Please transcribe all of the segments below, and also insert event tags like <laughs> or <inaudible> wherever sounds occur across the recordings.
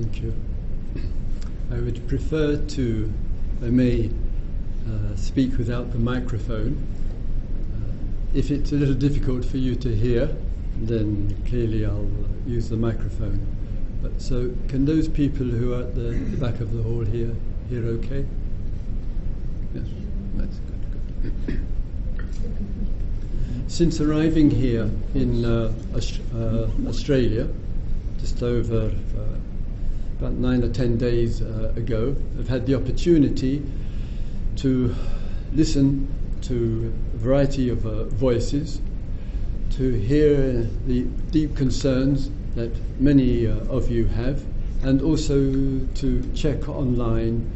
Thank you. I would prefer to, I may uh, speak without the microphone. Uh, if it's a little difficult for you to hear, then clearly I'll uh, use the microphone. But so, can those people who are at the, back of the hall here hear okay? Yes, that's good. good. Since arriving here in uh, uh, Australia, just over about nine or ten days uh, ago, I've had the opportunity to listen to a variety of uh, voices, to hear the deep concerns that many uh, of you have, and also to check online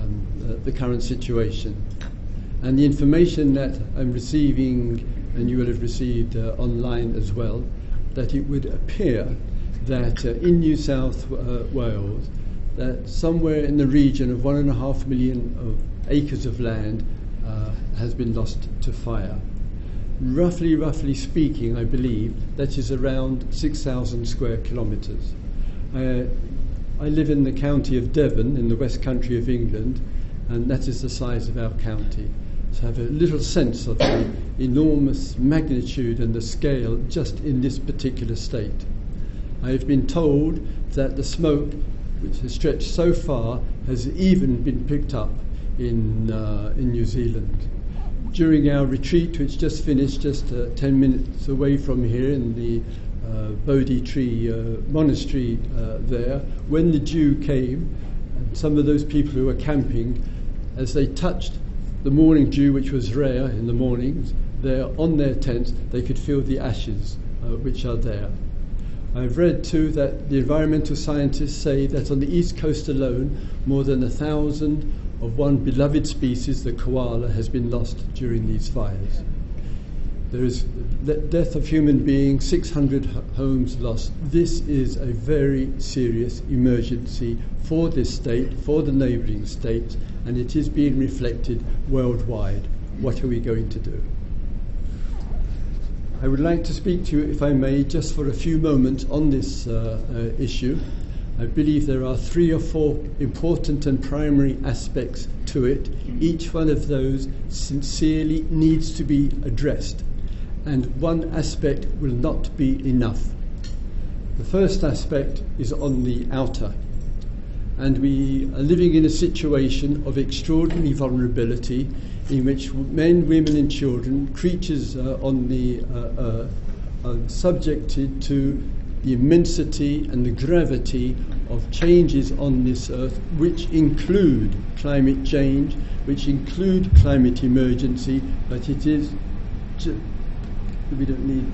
um, uh, the current situation. And the information that I'm receiving, and you will have received uh, online as well, that it would appear that uh, in New South uh, Wales, that somewhere in the region of one and a half million of acres of land uh, has been lost to fire. Roughly, roughly speaking, I believe that is around 6,000 square kilometres. I live in the county of Devon, in the west country of England, and that is the size of our county. So I have a little sense of the enormous magnitude and the scale just in this particular state. I have been told that the smoke, which has stretched so far, has even been picked up in, uh, in New Zealand. During our retreat, which just finished just uh, 10 minutes away from here in the uh, Bodhi Tree uh, Monastery uh, there, when the dew came, and some of those people who were camping, as they touched the morning dew, which was rare in the mornings, there on their tents, they could feel the ashes uh, which are there. I've read too that the environmental scientists say that on the east coast alone, more than a thousand of one beloved species, the koala, has been lost during these fires. There is the death of human beings, 600 homes lost. This is a very serious emergency for this state, for the neighbouring states, and it is being reflected worldwide. What are we going to do? I would like to speak to you, if I may, just for a few moments on this uh, uh, issue. I believe there are three or four important and primary aspects to it. Each one of those sincerely needs to be addressed, and one aspect will not be enough. The first aspect is on the outer, and we are living in a situation of extraordinary vulnerability in which men, women, and children, creatures uh, on the uh, uh, are subjected to the immensity and the gravity of changes on this earth, which include climate change, which include climate emergency, but it is. Ju- we don't need.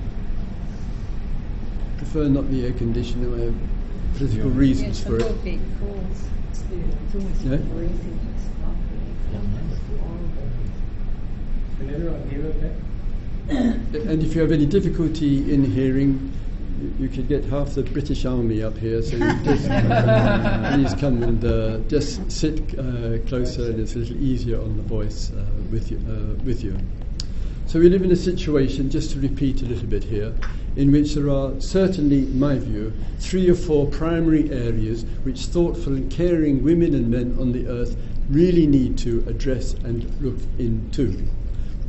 Prefer not the air conditioner. We have political reasons for it. Yeah? Can everyone hear okay? <coughs> And if you have any difficulty in hearing, you- you could get half the British Army up here. So you just <laughs> please come and uh, just sit uh, closer, and it's a little easier on the voice uh, with you. Uh, with you. So we live in a situation, just to repeat a little bit here, in which there are certainly, in my view, three or four primary areas which thoughtful and caring women and men on the earth really need to address and look into.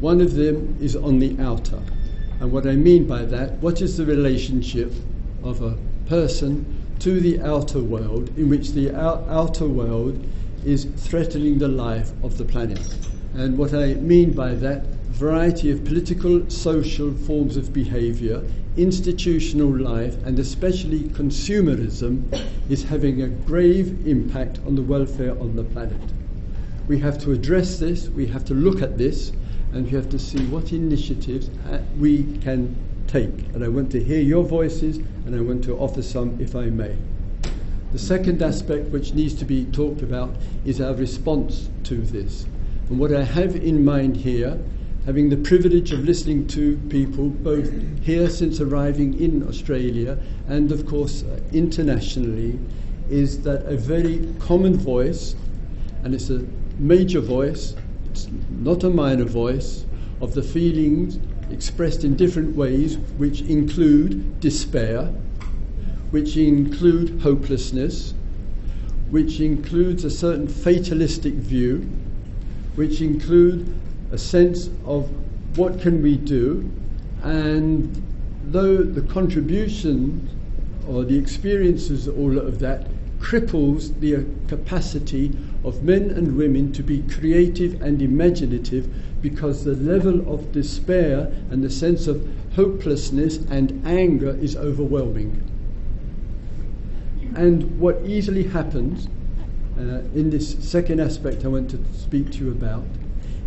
One of them is on the outer. And what I mean by that, what is the relationship of a person to the outer world, in which the ou- outer world is threatening the life of the planet? And what I mean by that, variety of political, social forms of behavior, institutional life, and especially consumerism is having a grave impact on the welfare on the planet. We have to address this, we have to look at this, and we have to see what initiatives uh, we can take. And I want to hear your voices, and I want to offer some if I may. The second aspect which needs to be talked about is our response to this. And what I have in mind here, having the privilege of listening to people both here since arriving in Australia and, of course, uh, internationally, is that a very common voice, and it's a major voice, not a minor voice, of the feelings expressed in different ways, which include despair, which include hopelessness, which includes a certain fatalistic view, which include a sense of what can we do, and though the contribution or the experiences, all of that, cripples the capacity of men and women to be creative and imaginative because the level of despair and the sense of hopelessness and anger is overwhelming. And what easily happens uh, in this second aspect I want to speak to you about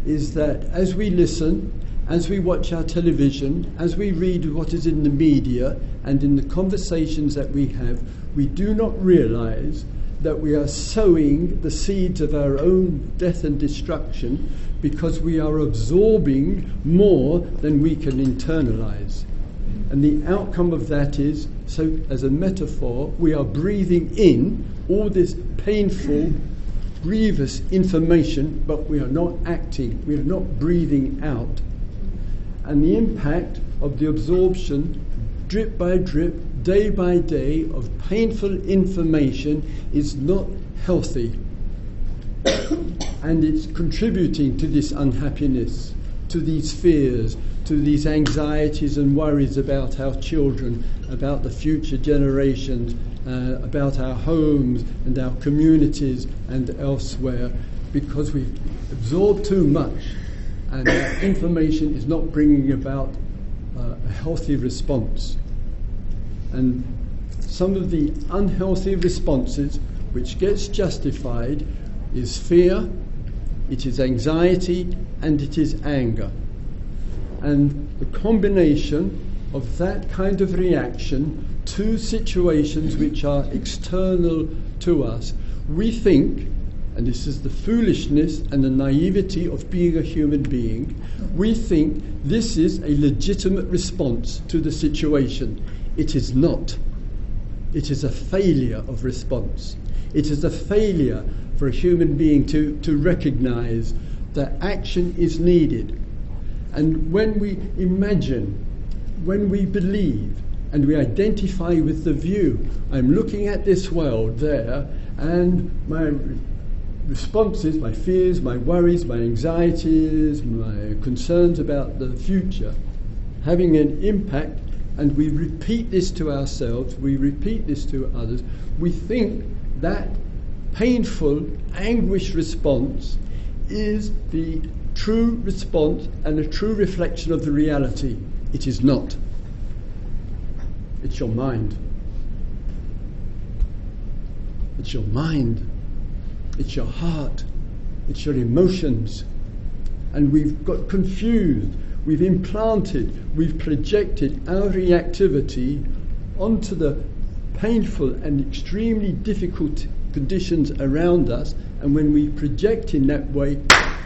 is that as we listen, as we watch our television, as we read what is in the media and in the conversations that we have, we do not realize that we are sowing the seeds of our own death and destruction because we are absorbing more than we can internalize. And the outcome of that is, so as a metaphor, we are breathing in all this painful, grievous information, but we are not acting, we are not breathing out. And the impact of the absorption, drip by drip, day by day, of painful information is not healthy. and it's contributing to this unhappiness, to these fears, to these anxieties and worries about our children, about the future generations, uh, about our homes and our communities and elsewhere, because we absorb too much and information is not bringing about uh, a healthy response. And some of the unhealthy responses which gets justified is fear, it is anxiety, and it is anger. And the combination of that kind of reaction to situations which are external to us, we think, and this is the foolishness and the naivety of being a human being, we think this is a legitimate response to the situation. It is not. It is a failure of response. It is a failure for a human being to, to recognize that action is needed and when we imagine, when we believe, and we identify with the view, I'm looking at this world there, and my responses, my fears, my worries, my anxieties, my concerns about the future, having an impact, and we repeat this to ourselves, we repeat this to others, we think that painful, anguish response is the true response and a true reflection of the reality. It is not. It's your mind. It's your mind. It's your heart. It's your emotions. And we've got confused. We've implanted, we've projected our reactivity onto the painful and extremely difficult conditions around us. And when we project in that way,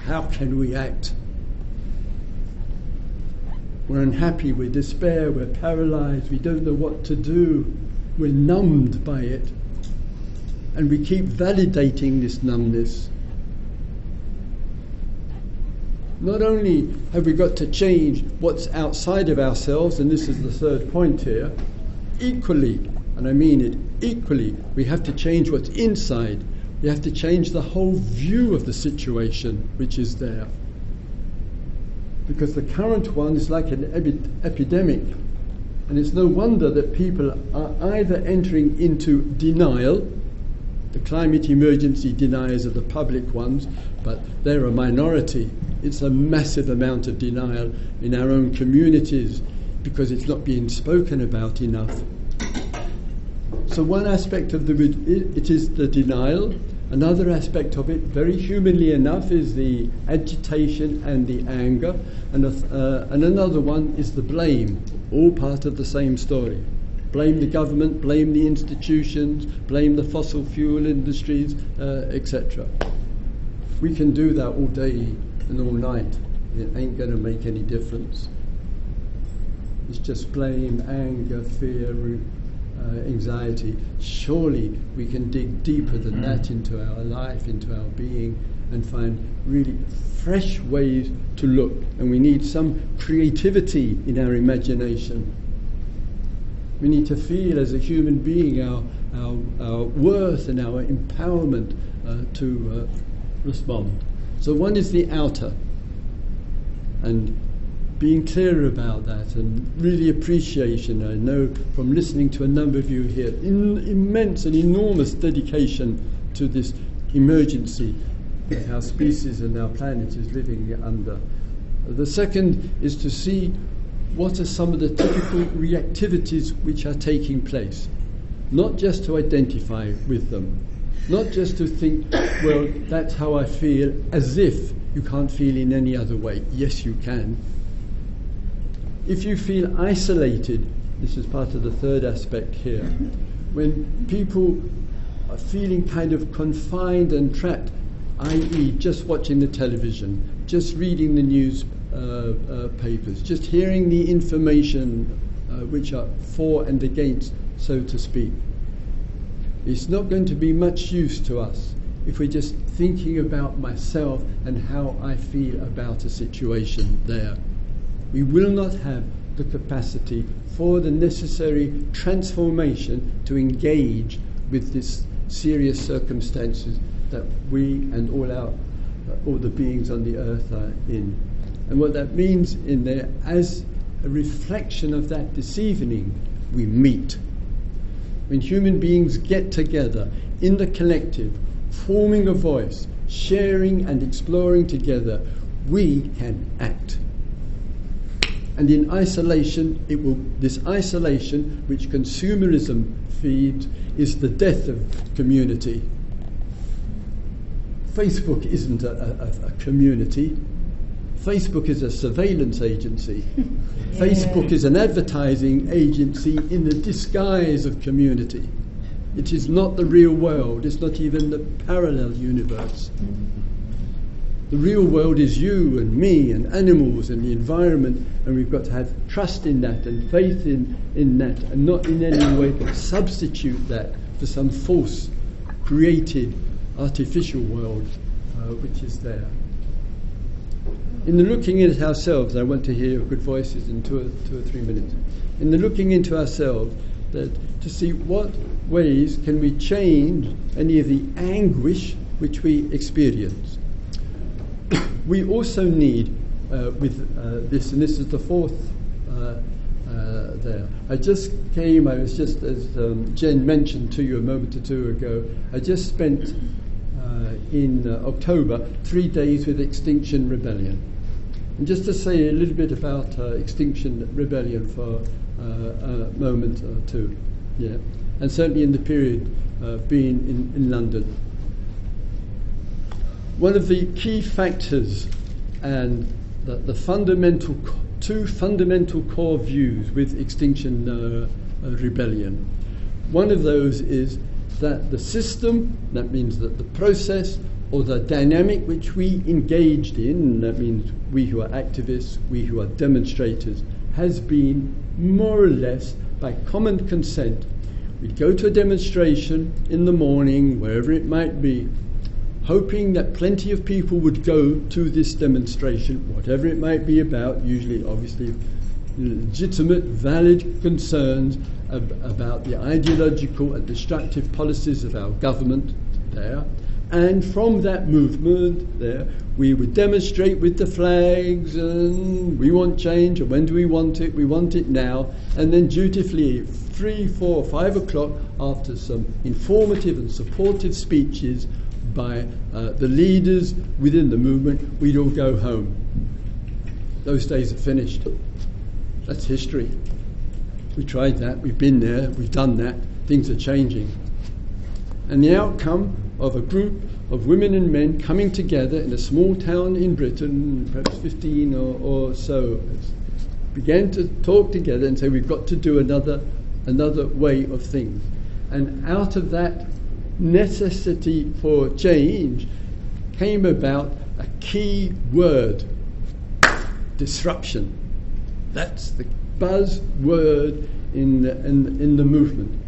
how can we act? We're unhappy, we despair, we're paralyzed, we don't know what to do, we're numbed by it. And we keep validating this numbness. Not only have we got to change what's outside of ourselves, and this is the third point here, equally, and I mean it equally, we have to change what's inside We have to change the whole view of the situation which is there. Because the current one is like an epi- epidemic. And it's no wonder that people are either entering into denial, the climate emergency deniers are the public ones, but they're a minority. It's a massive amount of denial in our own communities because it's not being spoken about enough. So one aspect of the it is the denial. Another aspect of it, very humanly enough, is the agitation and the anger, and, uh, and another one is the blame. All part of the same story. Blame the government, blame the institutions, blame the fossil fuel industries, uh, etc. We can do that all day and all night. It ain't going to make any difference. It's just blame, anger, fear, uh, anxiety, surely we can dig deeper than that mm. into our life, into our being, and find really fresh ways to look. And we need some creativity in our imagination. We need to feel as a human being our, our, our worth and our empowerment uh, to uh, respond. So, one is the outer, and being clear about that and really appreciation. I know from listening to a number of you here, in, immense and enormous dedication to this emergency that our species and our planet is living under. The second is to see what are some of the typical reactivities which are taking place, not just to identify with them, not just to think, well, that's how I feel, as if you can't feel in any other way. Yes, you can. If you feel isolated, this is part of the third aspect here, when people are feeling kind of confined and trapped, i.e., just watching the television, just reading the news uh, uh, papers, just hearing the information uh, which are for and against, so to speak. It's not going to be much use to us if we're just thinking about myself and how I feel about a situation there. We will not have the capacity for the necessary transformation to engage with this serious circumstances that we and all our uh, all the beings on the earth are in. And what that means in there, as a reflection of that this evening, we meet. When human beings get together in the collective, forming a voice, sharing and exploring together, we can act. And in isolation, it will, this isolation, which consumerism feeds, is the death of community. Facebook isn't a, a, a community, Facebook is a surveillance agency. yeah. <laughs> <laughs> Facebook is an advertising agency in the disguise of community. It is not the real world, it's not even the parallel universe. The real world is you and me and animals and the environment, and we've got to have trust in that and faith in, in that, and not in any way substitute that for some false, created, artificial world uh, which is there in the looking at ourselves, I want to hear good voices in two or, two or three minutes. In the looking into ourselves, that to see what ways can we change any of the anguish which we experience. <coughs> we also need, uh, with uh, this, and this is the fourth uh, uh there. I just came, I was just, as um, Jen mentioned to you a moment or two ago, I just spent uh, in October three days with Extinction Rebellion. And just to say a little bit about uh, Extinction Rebellion for uh, a moment or two, yeah, and certainly in the period of being in, in London. One of the key factors and the, the fundamental, two fundamental core views with Extinction uh, uh, Rebellion. One of those is that the system, that means that the process or the dynamic which we engaged in, that means we who are activists, we who are demonstrators, has been more or less by common consent. We'd go to a demonstration in the morning, wherever it might be, hoping that plenty of people would go to this demonstration, whatever it might be about, usually, obviously, legitimate, valid concerns ab- about the ideological and destructive policies of our government there and from that movement there, we would demonstrate with the flags and we want change and when do we want it? We want it now. And then dutifully, three, four, five o'clock, after some informative and supportive speeches by uh, the leaders within the movement, we'd all go home. Those days are finished. That's history. We tried that, we've been there, we've done that, things are changing. And the outcome of a group of women and men coming together in a small town in Britain, perhaps 15 or, or so, began to talk together and say, we've got to do another, another way of things. And out of that necessity for change came about a key word disruption. That's the buzz word in the, in, in the movement.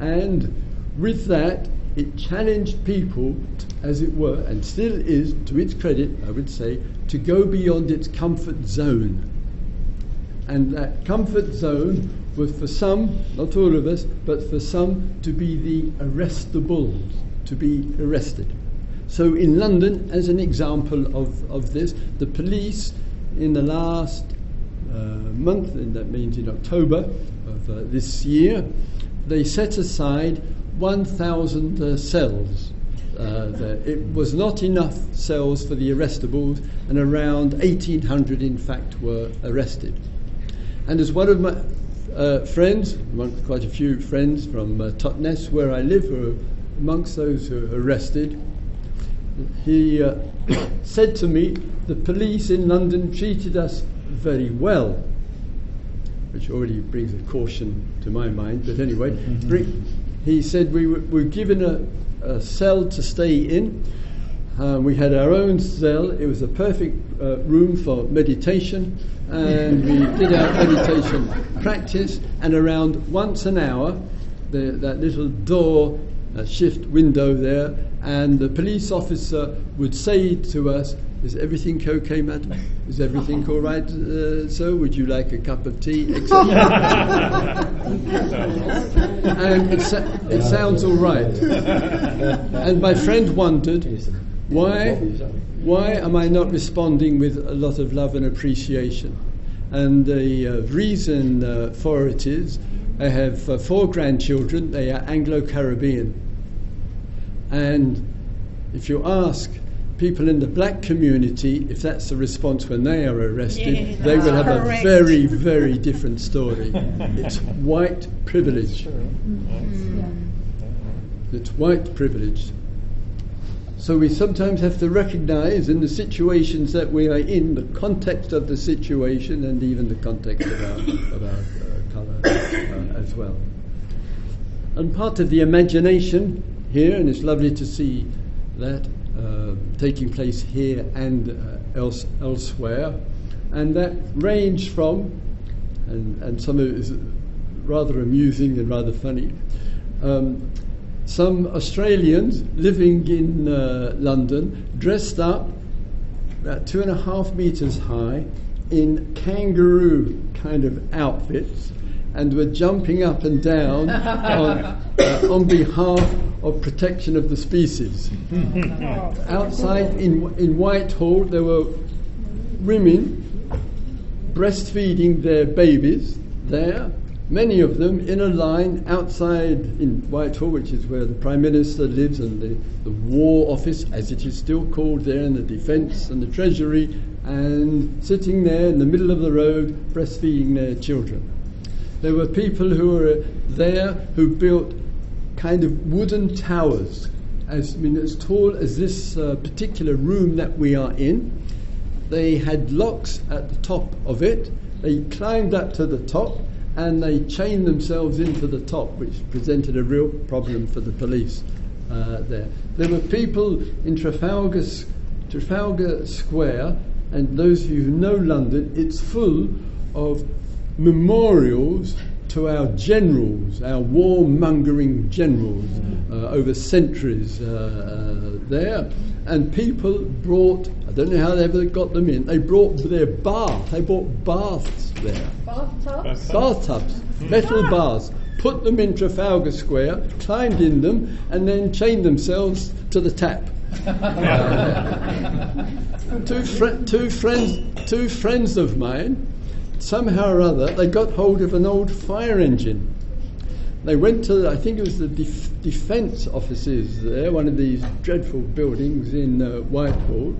And with that, it challenged people, as it were, and still is, to its credit, I would say, to go beyond its comfort zone. And that comfort zone was for some, not all of us, but for some to be the arrestables, to be arrested. So in London, as an example of, of this, the police in the last uh, month, and that means in October of uh, this year, they set aside 1,000 uh, cells. Uh, it was not enough cells for the arrestables, and around 1,800, in fact, were arrested. And as one of my uh, friends, amongst quite a few friends from uh, Totnes, where I live, were amongst those who were arrested, he uh, <coughs> said to me, the police in London treated us very well, which already brings a caution to my mind. But anyway, mm-hmm. bring, he said we were, were given a, a, cell to stay in. Uh, we had our own cell. It was a perfect uh, room for meditation, and we did our meditation practice. And around once an hour, the, that little door, shift window there, and the police officer would say to us, is everything okay, madam? Is everything all right, uh, sir? Would you like a cup of tea? <laughs> and it, sa- it sounds all right. And my friend wondered, why, why am I not responding with a lot of love and appreciation? And the uh, reason uh, for it is I have uh, four grandchildren, they are Anglo Caribbean. And if you ask people in the black community, if that's the response when they are arrested, yeah, they will have correct. a very, very different story. it's white privilege. Mm. It's white privilege. So we sometimes have to recognize in the situations that we are in, the context of the situation and even the context of our, of our uh, colour uh, as well. And part of the imagination here, and it's lovely to see that, taking place here and uh, else, elsewhere. And that ranged from, and, and some of it is rather amusing and rather funny, um, some Australians living in uh, London dressed up about two and a half meters high in kangaroo kind of outfits and were jumping up and down <laughs> on, uh, on behalf of protection of the species. <laughs> Outside in, in Whitehall, there were women breastfeeding their babies there, many of them in a line outside in Whitehall, which is where the Prime Minister lives, and the, the War Office, as it is still called there, and the Defence and the Treasury, and sitting there in the middle of the road breastfeeding their children. There were people who were there who built kind of wooden towers, as, I mean, as tall as this uh, particular room that we are in. They had locks at the top of it. They climbed up to the top and they chained themselves into the top, which presented a real problem for the police uh, there. There were people in Trafalgar, Trafalgar Square, and those of you who know London, it's full of memorials to our generals, our warmongering generals uh, over centuries uh, uh, there. And people brought, I don't know how they ever got them in, they brought their bath, they brought baths there. Bathtubs? Bathtubs, metal baths. Put them in Trafalgar Square, climbed in them, and then chained themselves to the tap. <laughs> two, fr- two, friends, two friends of mine somehow or other, they got hold of an old fire engine. They went to, I think it was the def- defence offices there, one of these dreadful buildings in uh, Whitehall.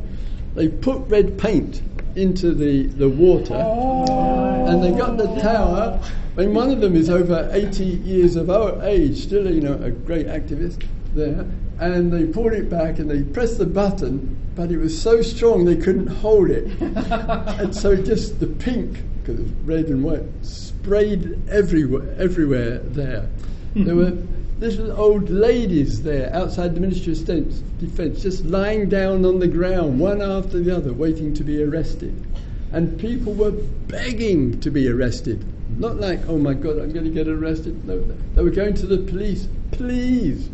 They put red paint into the, the water oh. and they got the tower. I mean, one of them is over 80 years of our age, still you know a great activist there. And they pulled it back and they pressed the button, but it was so strong they couldn't hold it. <laughs> and so just the pink because red and white sprayed everywhere, everywhere there. Hmm. there were little old ladies there outside the Ministry of Defence, just lying down on the ground, one after the other, waiting to be arrested. And people were begging to be arrested. Not like, oh my God, I'm going to get arrested. No, they were going to the police. Please,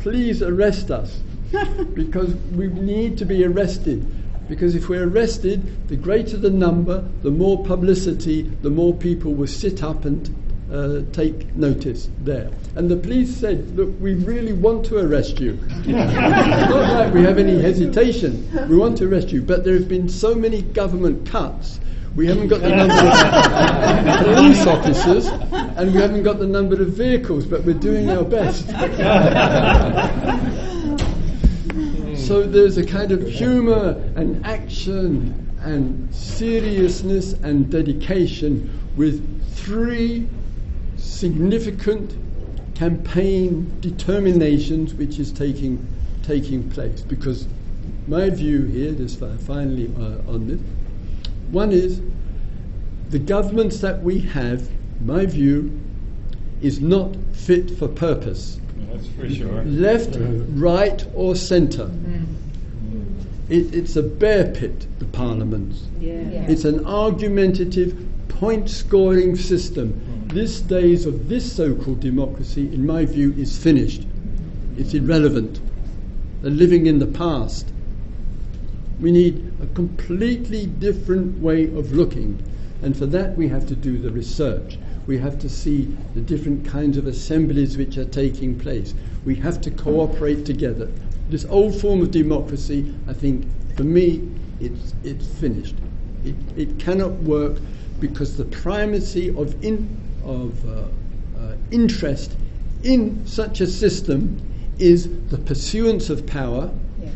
please arrest us <laughs> because we need to be arrested. Because if we're arrested, the greater the number, the more publicity, the more people will sit up and uh, take notice there. And the police said, Look, we really want to arrest you. <laughs> not like we have any hesitation. We want to arrest you. But there have been so many government cuts. We haven't got the number of <laughs> police officers and we haven't got the number of vehicles, but we're doing our best. <laughs> so there's a kind of humour and action and seriousness and dedication with three significant campaign determinations which is taking taking place. Because my view here just finally uh, on this one is the governments that we have my view is not fit for purpose that's for sure left right or center mm. it, it's a bear pit the parliaments yeah. Yeah. it's an argumentative point scoring system this days of this so-called democracy, in my view, is finished. It's irrelevant. They're living in the past. We need a completely different way of looking, and for that we have to do the research. We have to see the different kinds of assemblies which are taking place. We have to cooperate together. This old form of democracy, I think, for me, it's, it's finished. It, it cannot work because the primacy of in, of uh, uh, interest in such a system is the pursuance of power, yeah.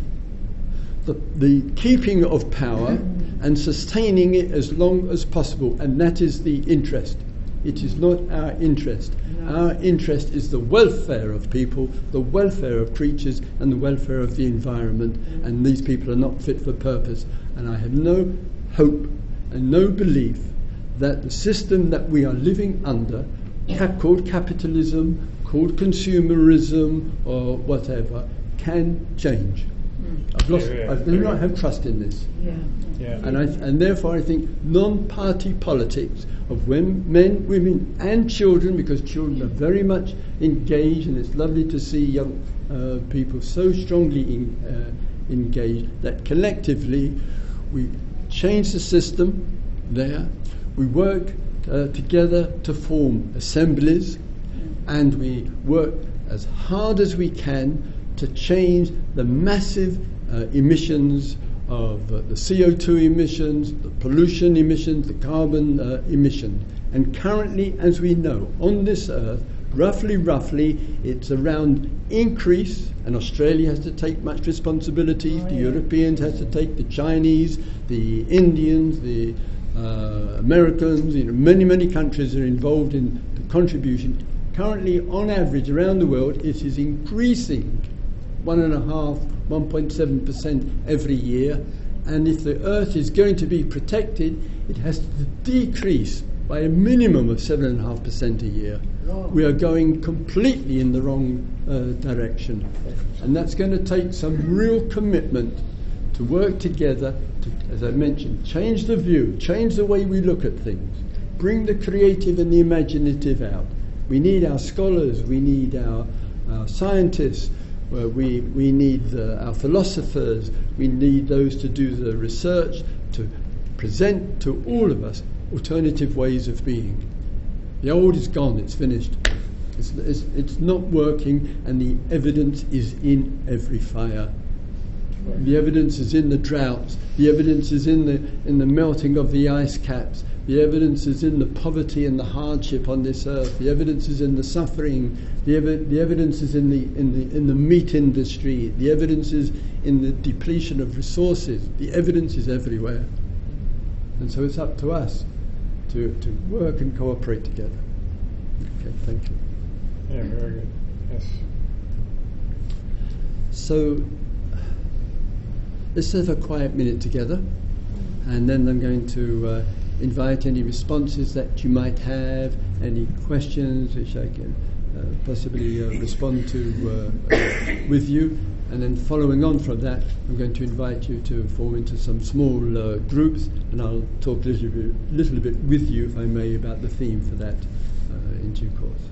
the, the keeping of power, <laughs> and sustaining it as long as possible, and that is the interest. It is not our interest. No. Our interest is the welfare of people, the welfare of creatures, and the welfare of the environment, mm. and these people are not fit for purpose. And I have no hope and no belief that the system that we are living under, called capitalism, called consumerism, or whatever, can change. I've lost. Yeah, yeah, I do not have trust in this. Yeah. Yeah. And, I, and therefore, I think non-party politics of when men, women, and children, because children are very much engaged, and it's lovely to see young uh, people so strongly in, uh, engaged that collectively we change the system there we work uh, together to form assemblies and we work as hard as we can to change the massive uh, emissions of uh, the CO2 emissions, the pollution emissions, the carbon uh, emissions. And currently, as we know, on this earth, roughly, roughly, it's around increase, and Australia has to take much responsibility, oh, the yeah. Europeans has to take, the Chinese, the Indians, the uh, Americans, you know, many, many countries are involved in the contribution. Currently, on average, around the world, it is increasing one and a half, 1.7% every year. And if the Earth is going to be protected, it has to decrease by a minimum of 7.5% a year. We are going completely in the wrong uh, direction. And that's going to take some real commitment to work together to, as I mentioned, change the view, change the way we look at things, bring the creative and the imaginative out. We need our scholars, we need our, our scientists, we, we need the, our philosophers, we need those to do the research, to present to all of us alternative ways of being. The old is gone, it's finished. It's, it's, it's not working, and the evidence is in every fire the evidence is in the droughts. The evidence is in the, in the melting of the ice caps. The evidence is in the poverty and the hardship on this earth. The evidence is in the suffering. The, ev- the evidence is in the, in, the, in the meat industry. The evidence is in the depletion of resources. The evidence is everywhere. And so it's up to us to, to work and cooperate together. Okay, thank you. Yeah, very good. Yes. So let's have a quiet minute together, and then I'm going to uh, invite any responses that you might have, any questions which I can uh, possibly uh, respond to uh, with you. And then following on from that, I'm going to invite you to form into some small uh, groups, and I'll talk a little bit, little bit with you, if I may, about the theme for that uh, in due course.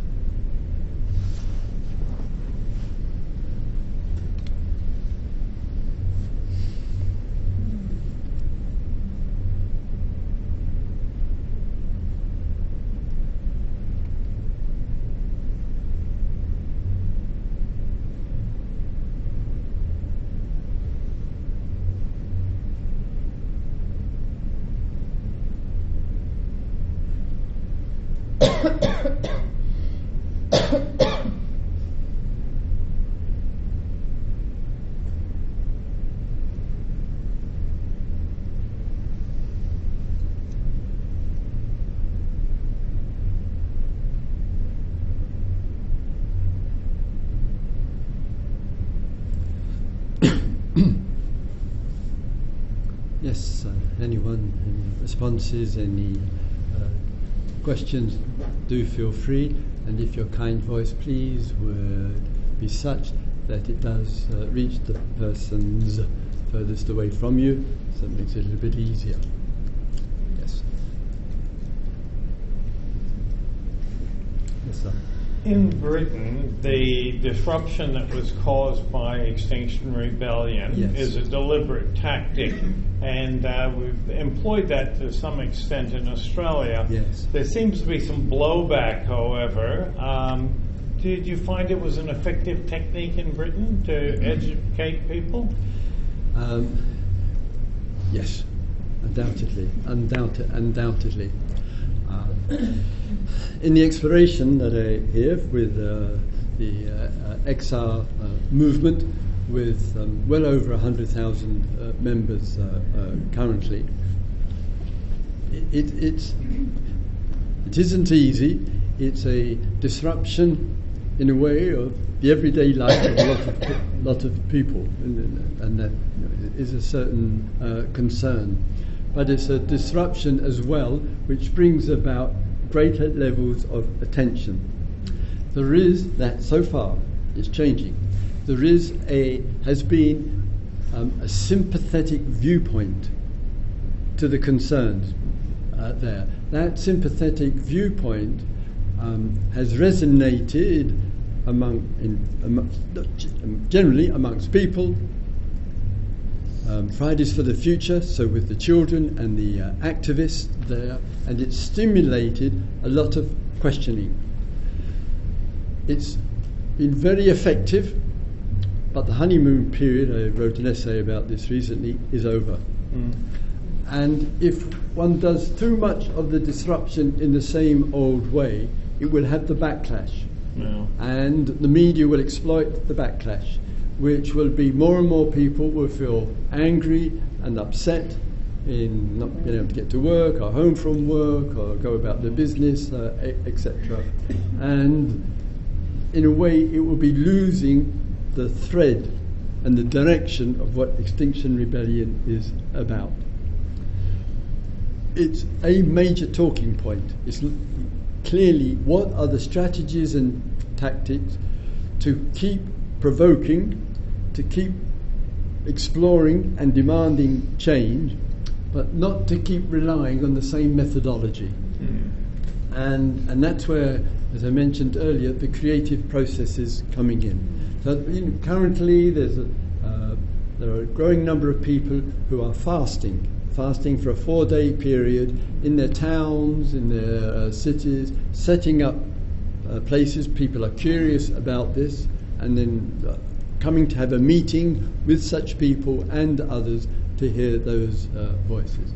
yes, uh, anyone, any responses, any questions, do feel free. And if your kind voice, please, would be such that it does uh, reach the persons furthest away from you, so it makes it a little bit easier. Yes. Yes, sir. In Britain, the disruption that was caused by Extinction Rebellion Yes. is a deliberate tactic, and uh, we've employed that to some extent in Australia. Yes. There seems to be some blowback, however. Um, did you find it was an effective technique in Britain to educate people? Um, yes, undoubtedly, undoubted, undoubtedly. Uh, in the exploration that I have with uh, the uh, uh, XR uh, movement, with um, well over 100,000 uh, members currently, it, it, it isn't easy. It's a disruption in a way of the everyday life of a lot of, lot of people, and, and a certain uh, concern. But it's a disruption as well, which brings about greater levels of attention. There is that so far it's changing. There is a has been um, a sympathetic viewpoint to the concerns uh, there. That sympathetic viewpoint um, has resonated among, in, among, generally amongst people. Um, Fridays for the Future, so with the children and the uh, activists there, and it stimulated a lot of questioning. It's been very effective, but the honeymoon period, I wrote an essay about this recently, is over. And if one does too much of the disruption in the same old way, it will have the backlash. No. And the media will exploit the backlash, which will be more and more people will feel angry and upset in not being able to get to work or home from work or go about their business, uh, etc. And in a way, it will be losing the thread and the direction of what Extinction Rebellion is about it's a major talking point. It's clearly what are the strategies and tactics to keep provoking, to keep exploring and demanding change, but not to keep relying on the same methodology. And, and that's where, as I mentioned earlier, the creative process is coming in. So you know, currently, there's a, uh, there are a growing number of people who are fasting, fasting for a four-day period in their towns, in their uh, cities, setting up uh, places. People are curious about this, and then uh, coming to have a meeting with such people and others to hear those uh, voices.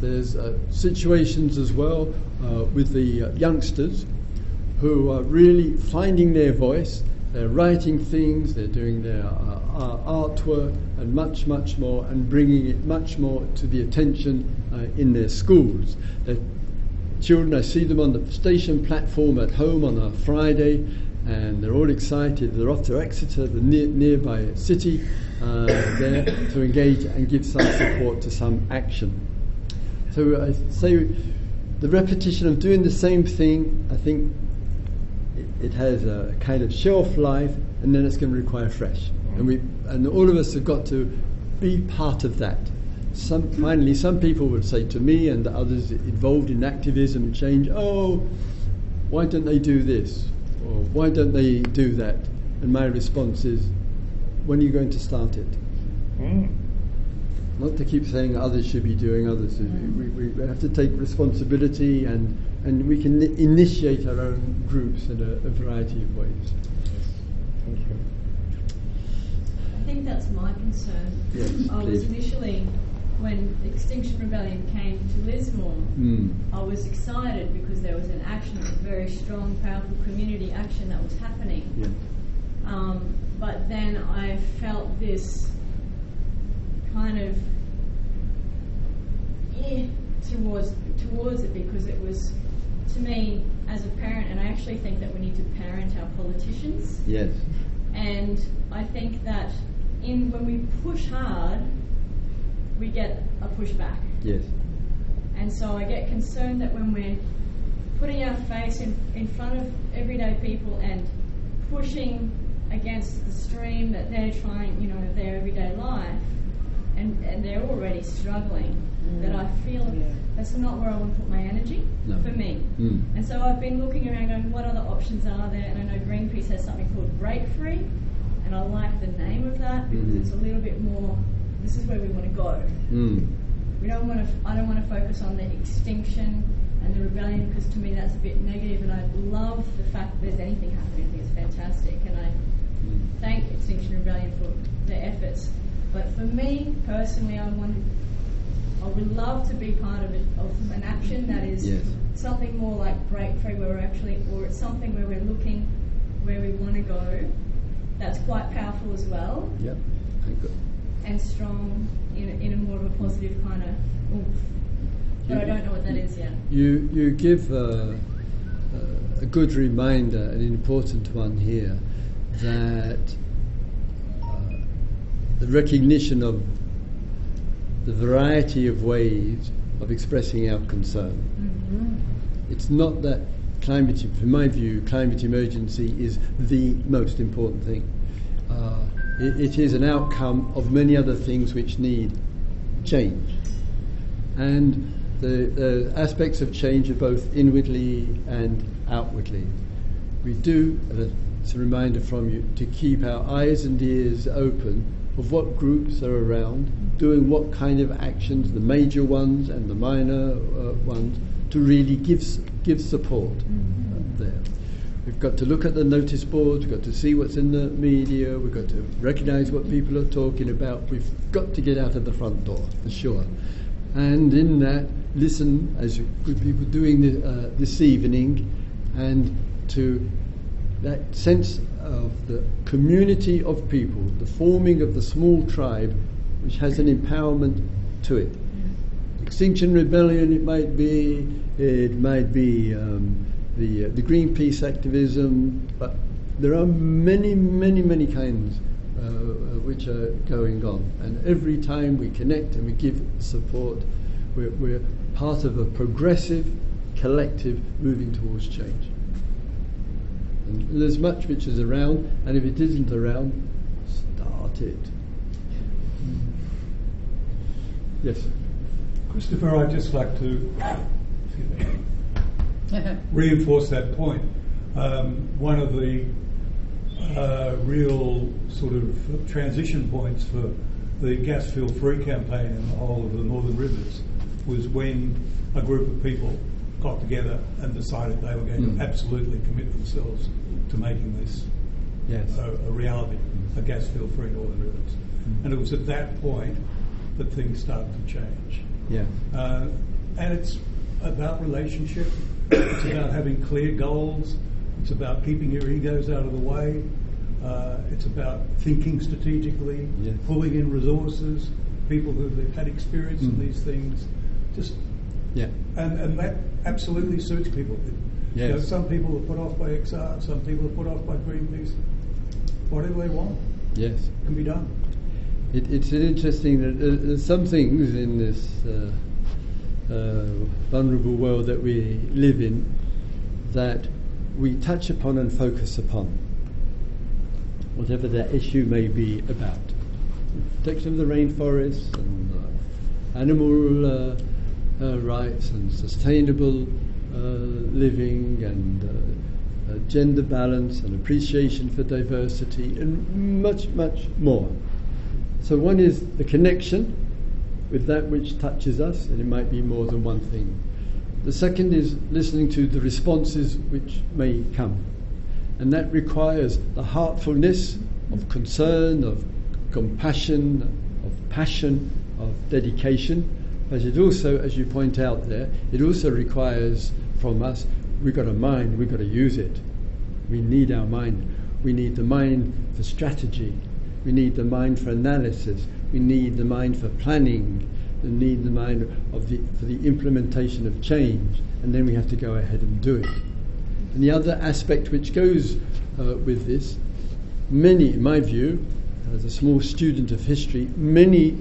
There's uh, situations as well uh, with the uh, youngsters who are really finding their voice. They're writing things, they're doing their uh, artwork, and much, much more, and bringing it much more to the attention uh, in their schools. They're children, I see them on the station platform at home on a Friday, and they're all excited. They're off to Exeter, the near, nearby city, uh, there to engage and give some support to some action. So I say the repetition of doing the same thing, I think it, it has a kind of shelf life, and then it's going to require fresh. And we, and all of us have got to be part of that. Some, finally, some people would say to me and others involved in activism and change, "Oh, why don't they do this, or why don't they do that?" And my response is, "When are you going to start it?" Mm. Not to keep saying others should be doing others. We, we, we have to take responsibility and, and we can initiate our own groups in a, a variety of ways. Thank you. I think that's my concern. Yes, I was please. initially, when Extinction Rebellion came to Lismore, Mm. I was excited because there was an action, a very strong, powerful community action that was happening. Yeah. Um, but then I felt this kind of eh, towards towards it because it was to me as a parent, and I actually think that we need to parent our politicians. Yes. And I think that in when we push hard, we get a pushback. Yes. And so I get concerned that when we're putting our face in, in front of everyday people and pushing against the stream that they're trying, you know, their everyday life, and, and they're already struggling, that I feel that's not where I want to put my energy No. for me. Mm. And so I've been looking around going, what other options are there? And I know Greenpeace has something called Break Free, and I like the name of that because Mhm. it's a little bit more, this is where we want to go. Mm. We don't want to. I don't want to focus on the extinction and the rebellion because to me that's a bit negative. And I love the fact that there's anything happening. I think it's fantastic, and I thank Extinction Rebellion for their efforts. But for me personally, I want. I would love to be part of it, of an action that is Yes. something more like break free, where we're actually, or it's something where we're looking where we want to go. That's quite powerful as well Yep. And strong in a, in a more of a positive kind of oomph. But I don't know what that is yet. You, you give uh, a good reminder, an important one here, that uh, the recognition of the variety of ways of expressing our concern. It's not that climate, from my view, climate emergency is the most important thing. Uh, it, it is an outcome of many other things which need change. And the, the aspects of change are both inwardly and outwardly. We do, and it's a reminder from you, to keep our eyes and ears open of what groups are around, doing what kind of actions, the major ones and the minor uh, ones, to really give, give support uh, there. We've got to look at the notice boards, we've got to see what's in the media, we've got to recognise what people are talking about. We've got to get out of the front door, for sure. And in that, listen, as good people doing the, uh, this evening, and to that sense of the community of people, the forming of the small tribe, which has an empowerment to it. Extinction Rebellion, it might be, it might be um, the, uh, the Greenpeace activism, but there are many, many, many kinds uh, uh, which are going on. And every time we connect and we give support, we're, we're part of a progressive collective moving towards change. And there's much which is around, and if it isn't around, start it. Yes. Christopher, I'd just like to <laughs> reinforce that point. Um, one of the uh, real sort of transition points for the gas field free campaign in the whole of the Northern Rivers was when a group of people got together and decided they were going Mm. to absolutely commit themselves to making this Yes. a, a reality, a gas field free Northern Rivers. And it was at that point that things started to change. Yeah. Uh, and it's about relationship. It's about having clear goals. It's about keeping your egos out of the way. Uh, it's about thinking strategically, Yes. pulling in resources, people who've had experience in Mm. these things. Just Yeah. and, and that absolutely suits people. You know, some people are put off by XR, some people are put off by Greenpeace. Whatever they want Yes. can be done. It, it's interesting. that uh, some things in this uh, uh, vulnerable world that we live in that we touch upon and focus upon, whatever that issue may be about. Protection of the rainforests and uh, animal uh, uh, rights and sustainable uh, living and gender balance and appreciation for diversity and much, much more. So one is the connection with that which touches us, and it might be more than one thing. The second is listening to the responses which may come. And that requires the heartfulness of concern, of compassion, of passion, of dedication. But it also, as you point out there, it also requires from us, we've got a mind, we've got to use it. We need our mind. We need the mind for strategy. We need the mind for analysis. We need the mind for planning. We need the mind of the, for the implementation of change. And then we have to go ahead and do it. And the other aspect which goes uh, with this, many, in my view, as a small student of history, many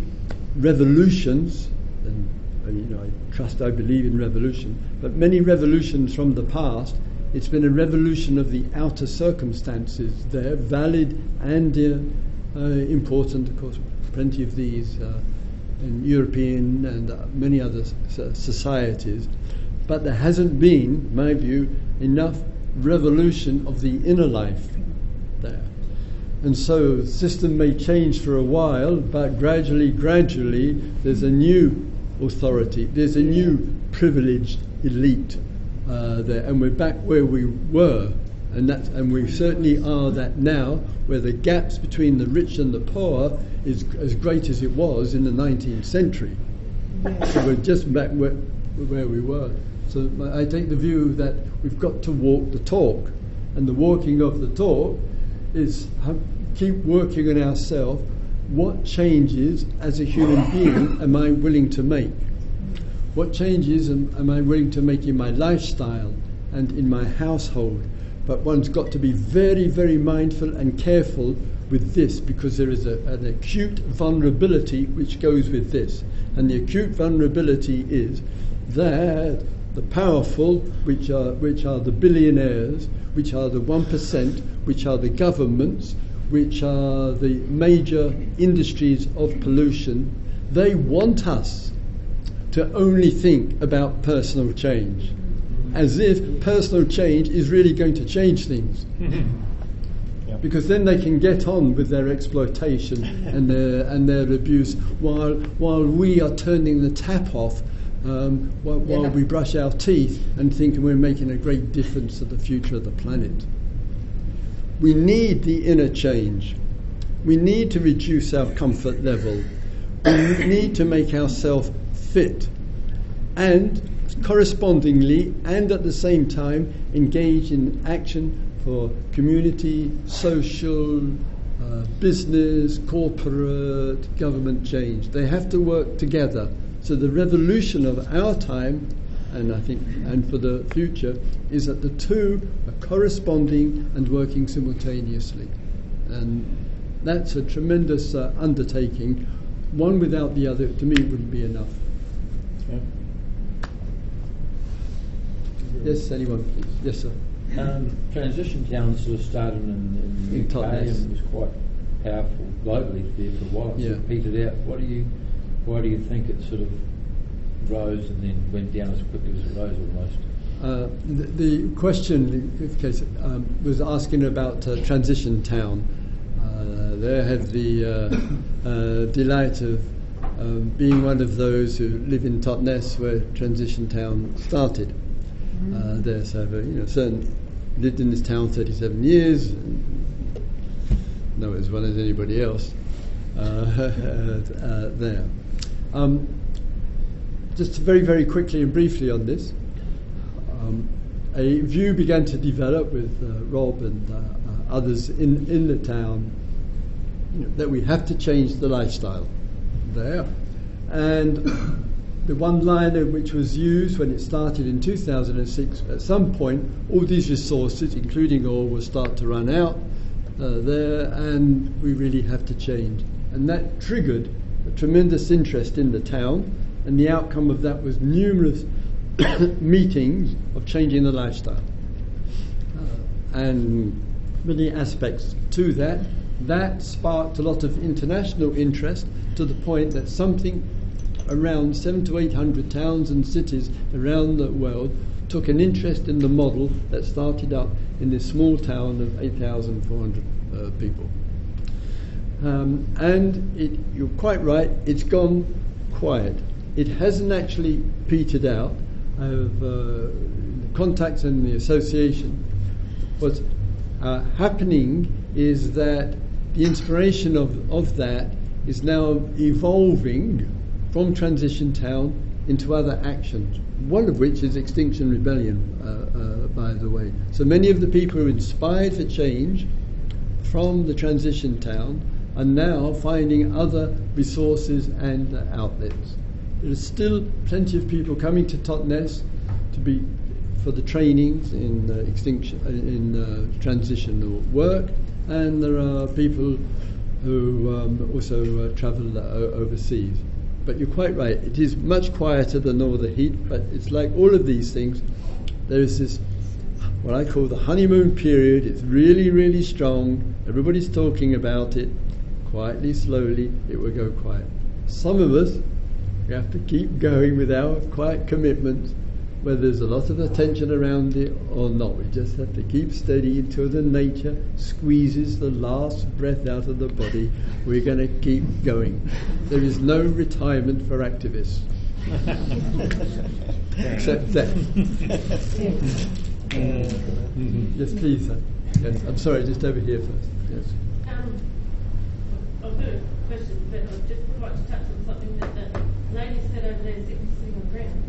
revolutions, and you know, I trust, I believe in revolution, but many revolutions from the past, it's been a revolution of the outer circumstances there, valid and uh, uh, important, of course, plenty of these uh, in European and uh, many other societies, but there hasn't been, my view, enough revolution of the inner life there. And so the system may change for a while, but gradually, gradually, there's a new authority, there's a new privileged elite uh, there, and we're back where we were, and that's, and we certainly are that now, where the gaps between the rich and the poor is as great as it was in the 19th century. So we're just back where, where we were. So I take the view that we've got to walk the talk, and the walking of the talk is keep working on ourselves. What changes as a human being am I willing to make? What changes am, am I willing to make in my lifestyle and in my household? But one's got to be very, very mindful and careful with this because there is a, an acute vulnerability which goes with this. And the acute vulnerability is that the powerful, which are, which are the billionaires, which are the 1%, which are the governments, which are the major industries of pollution, they want us to only think about personal change, as if personal change is really going to change things. <laughs> Because then they can get on with their exploitation and their, and their abuse while, while we are turning the tap off um, while, while yeah. we brush our teeth and think we're making a great difference to the future of the planet. We need the inner change. We need to reduce our comfort level. We <coughs> need to make ourselves fit. And correspondingly, and at the same time, engage in action for community, social, uh, business, corporate, government change. They have to work together. So the revolution of our time, and I think, and for the future, is that the two are corresponding and working simultaneously, and that's a tremendous uh, undertaking. One without the other, to me, wouldn't be enough. Yeah. Yes, anyone, please. Yes, sir. Um, transition town sort of started in, in, in UK and was quite powerful globally there for a while. It yeah. sort of petered out. What do you why do you think it sort of rose and then went down as quickly as it rose almost? Uh, the, the, question case, um, was asking about uh, Transition Town. Uh, they had the uh, uh, delight of um, being one of those who live in Totnes, where Transition Town started. Mm-hmm. there, so you know, certain lived in this town 37 years, know it as well as anybody else <laughs> there. Um, just very, very quickly and briefly on this, um, a view began to develop with uh, Rob and uh, uh, others in, in the town you know, that we have to change the lifestyle there. And the one liner which was used when it started in 2006, at some point, all these resources, including oil, will start to run out uh, there, and we really have to change. And that triggered a tremendous interest in the town, and the outcome of that was numerous <coughs> meetings of changing the lifestyle. Uh, and many aspects to that. That sparked a lot of international interest to the point that something around seven to eight hundred towns and cities around the world took an interest in the model that started up in this small town of 8,400 uh, people. Um, and it, you're quite right, it's gone quiet. It hasn't actually petered out. Of uh, contacts and the association. What's uh, happening is that the inspiration of, of that is now evolving from Transition Town into other actions, one of which is Extinction Rebellion, uh, uh, by the way. So many of the people who inspired for change from the Transition Town are now finding other resources and uh, outlets. There is still plenty of people coming to Totnes to be for the trainings in uh, extinction uh, in uh, transitional work, and there are people who um, also travel overseas. But you're quite right. It is much quieter than all the heat. But it's like all of these things. There is this what I call the honeymoon period. It's really, really strong. Everybody's talking about it. Quietly, slowly, it will go quiet. Some of us, we have to keep going with our quiet commitments, whether there's a lot of attention around it or not. We just have to keep steady until the nature squeezes the last breath out of the body. We're going to keep going. There is no retirement for activists. <laughs> Except death. <laughs> yes, please. Sir. Yes, I'm sorry, just over here first. Yes. Um, I've got a question, but I'd just like to touch on something that the lady said over there, sitting on ground.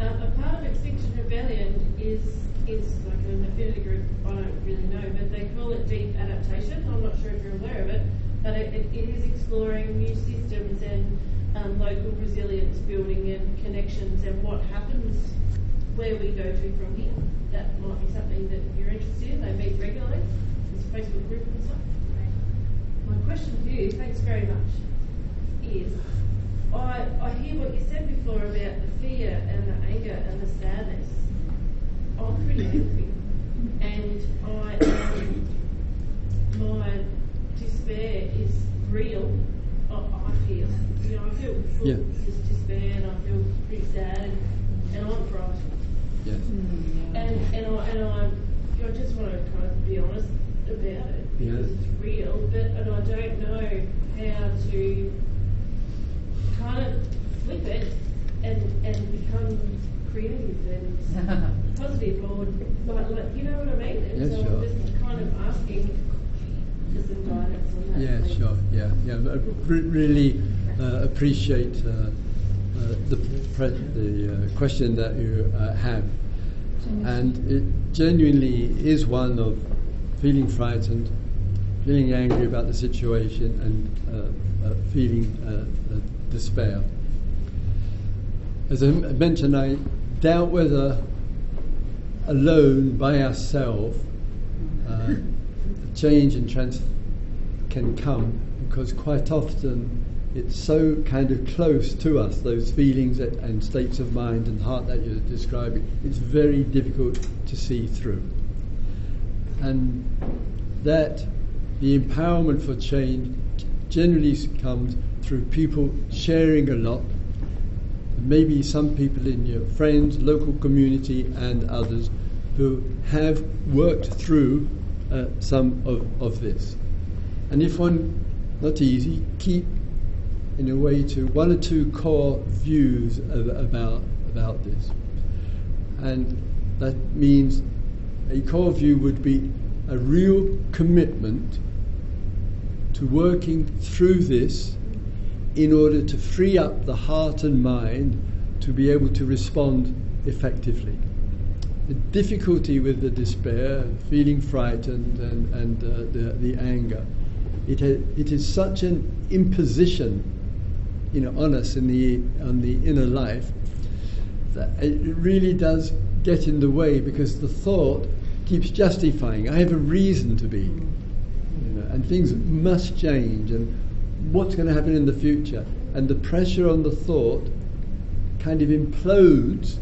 Um, a part of Extinction Rebellion is is like an affinity group. I don't really know, but they call it deep adaptation. I'm not sure if you're aware of it, but it, it, it is exploring new systems and um, local resilience building and connections and what happens where we go to from here. That might be something that you're interested in. They meet regularly. There's a Facebook group and stuff. My question to you, thanks very much, is I, I hear what you said before about the fear and the anger and the sadness. I'm pretty angry. And I, um, my despair is real. I, I feel, you know, I feel full yeah. of despair and I feel pretty sad and, and I'm frightened. Yes. And and I and I, I just want to kind of be honest about it because it's real, but and I don't know how to kind of flip it and and become creative and <laughs> positive or like, like you know what I mean. And yeah, so sure. I'm just kind of asking for some guidance on that. Yeah, sure. Yeah, yeah. I really uh, appreciate. Uh, uh, the, the uh, question that you uh, have. And it genuinely is one of feeling frightened, feeling angry about the situation, and feeling despair. As I mentioned, I doubt whether alone by ourselves uh, change and trans can come because quite often it's so kind of close to us, those feelings and states of mind and heart that you're describing, it's very difficult to see through. And that the empowerment for change generally comes through people sharing a lot, maybe some people in your friends, local community, and others who have worked through uh, some of, of this. And if one, not easy, keep in a way to one or two core views of, about about this, and that means a core view would be a real commitment to working through this in order to free up the heart and mind to be able to respond effectively. The difficulty with the despair, feeling frightened, and, and uh, the, the anger, it, ha- it is such an imposition you know, on us in the on the inner life, that it really does get in the way because the thought keeps justifying. I have a reason to be, you know, and things must change, and what's going to happen in the future, and the pressure on the thought kind of implodes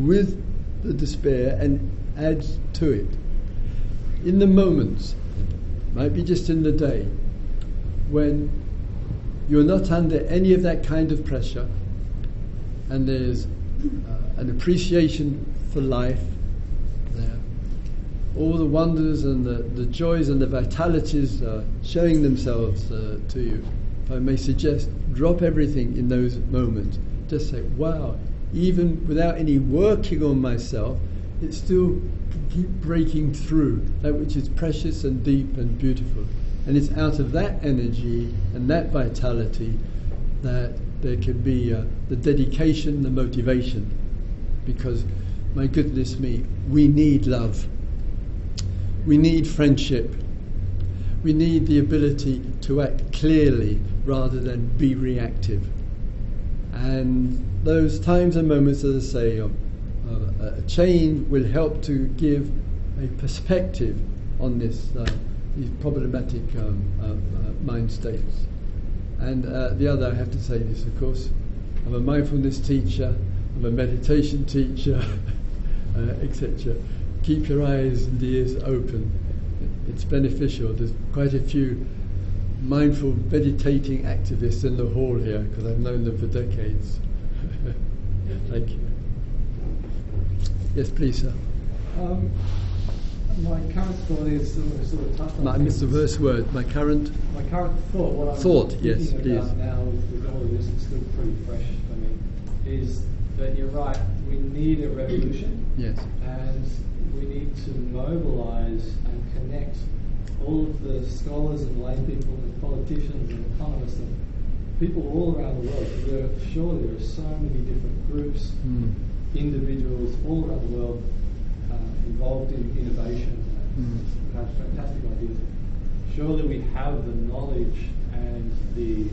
with the despair and adds to it. In the moments, might be just in the day, when you're not under any of that kind of pressure, and there's uh, an appreciation for life. All the wonders and the, the joys and the vitalities are showing themselves uh, to you. If I may suggest, drop everything in those moments. Just say, wow, even without any working on myself, it still keep breaking through that which is precious and deep and beautiful. And it's out of that energy and that vitality that there can be uh, the dedication, the motivation. Because, my goodness me, we need love. We need friendship. We need the ability to act clearly rather than be reactive. And those times and moments, as I say, uh, a change will help to give a perspective on this. Uh, these problematic um, uh, uh, mind states. And uh, the other, I have to say this, of course, I'm a mindfulness teacher, I'm a meditation teacher, <laughs> uh, etc. Keep your eyes and ears open. It's beneficial. There's quite a few mindful meditating activists in the hall here because I've known them for decades. <laughs> Thank you. Yes, please, sir. Um, my current thought is sort of, sort of tough. I missed the first word. My current. My current thought. What I'm thought. Yes, please. now with all of this, it's still pretty fresh for me. Is that you're right? We need a revolution. Yes. And we need to mobilise and connect all of the scholars and lay people and politicians and economists and people all around the world. There, sure, there are so many different groups, mm. individuals all around the world uh, involved in innovation and mm. have fantastic ideas. Surely we have the knowledge and the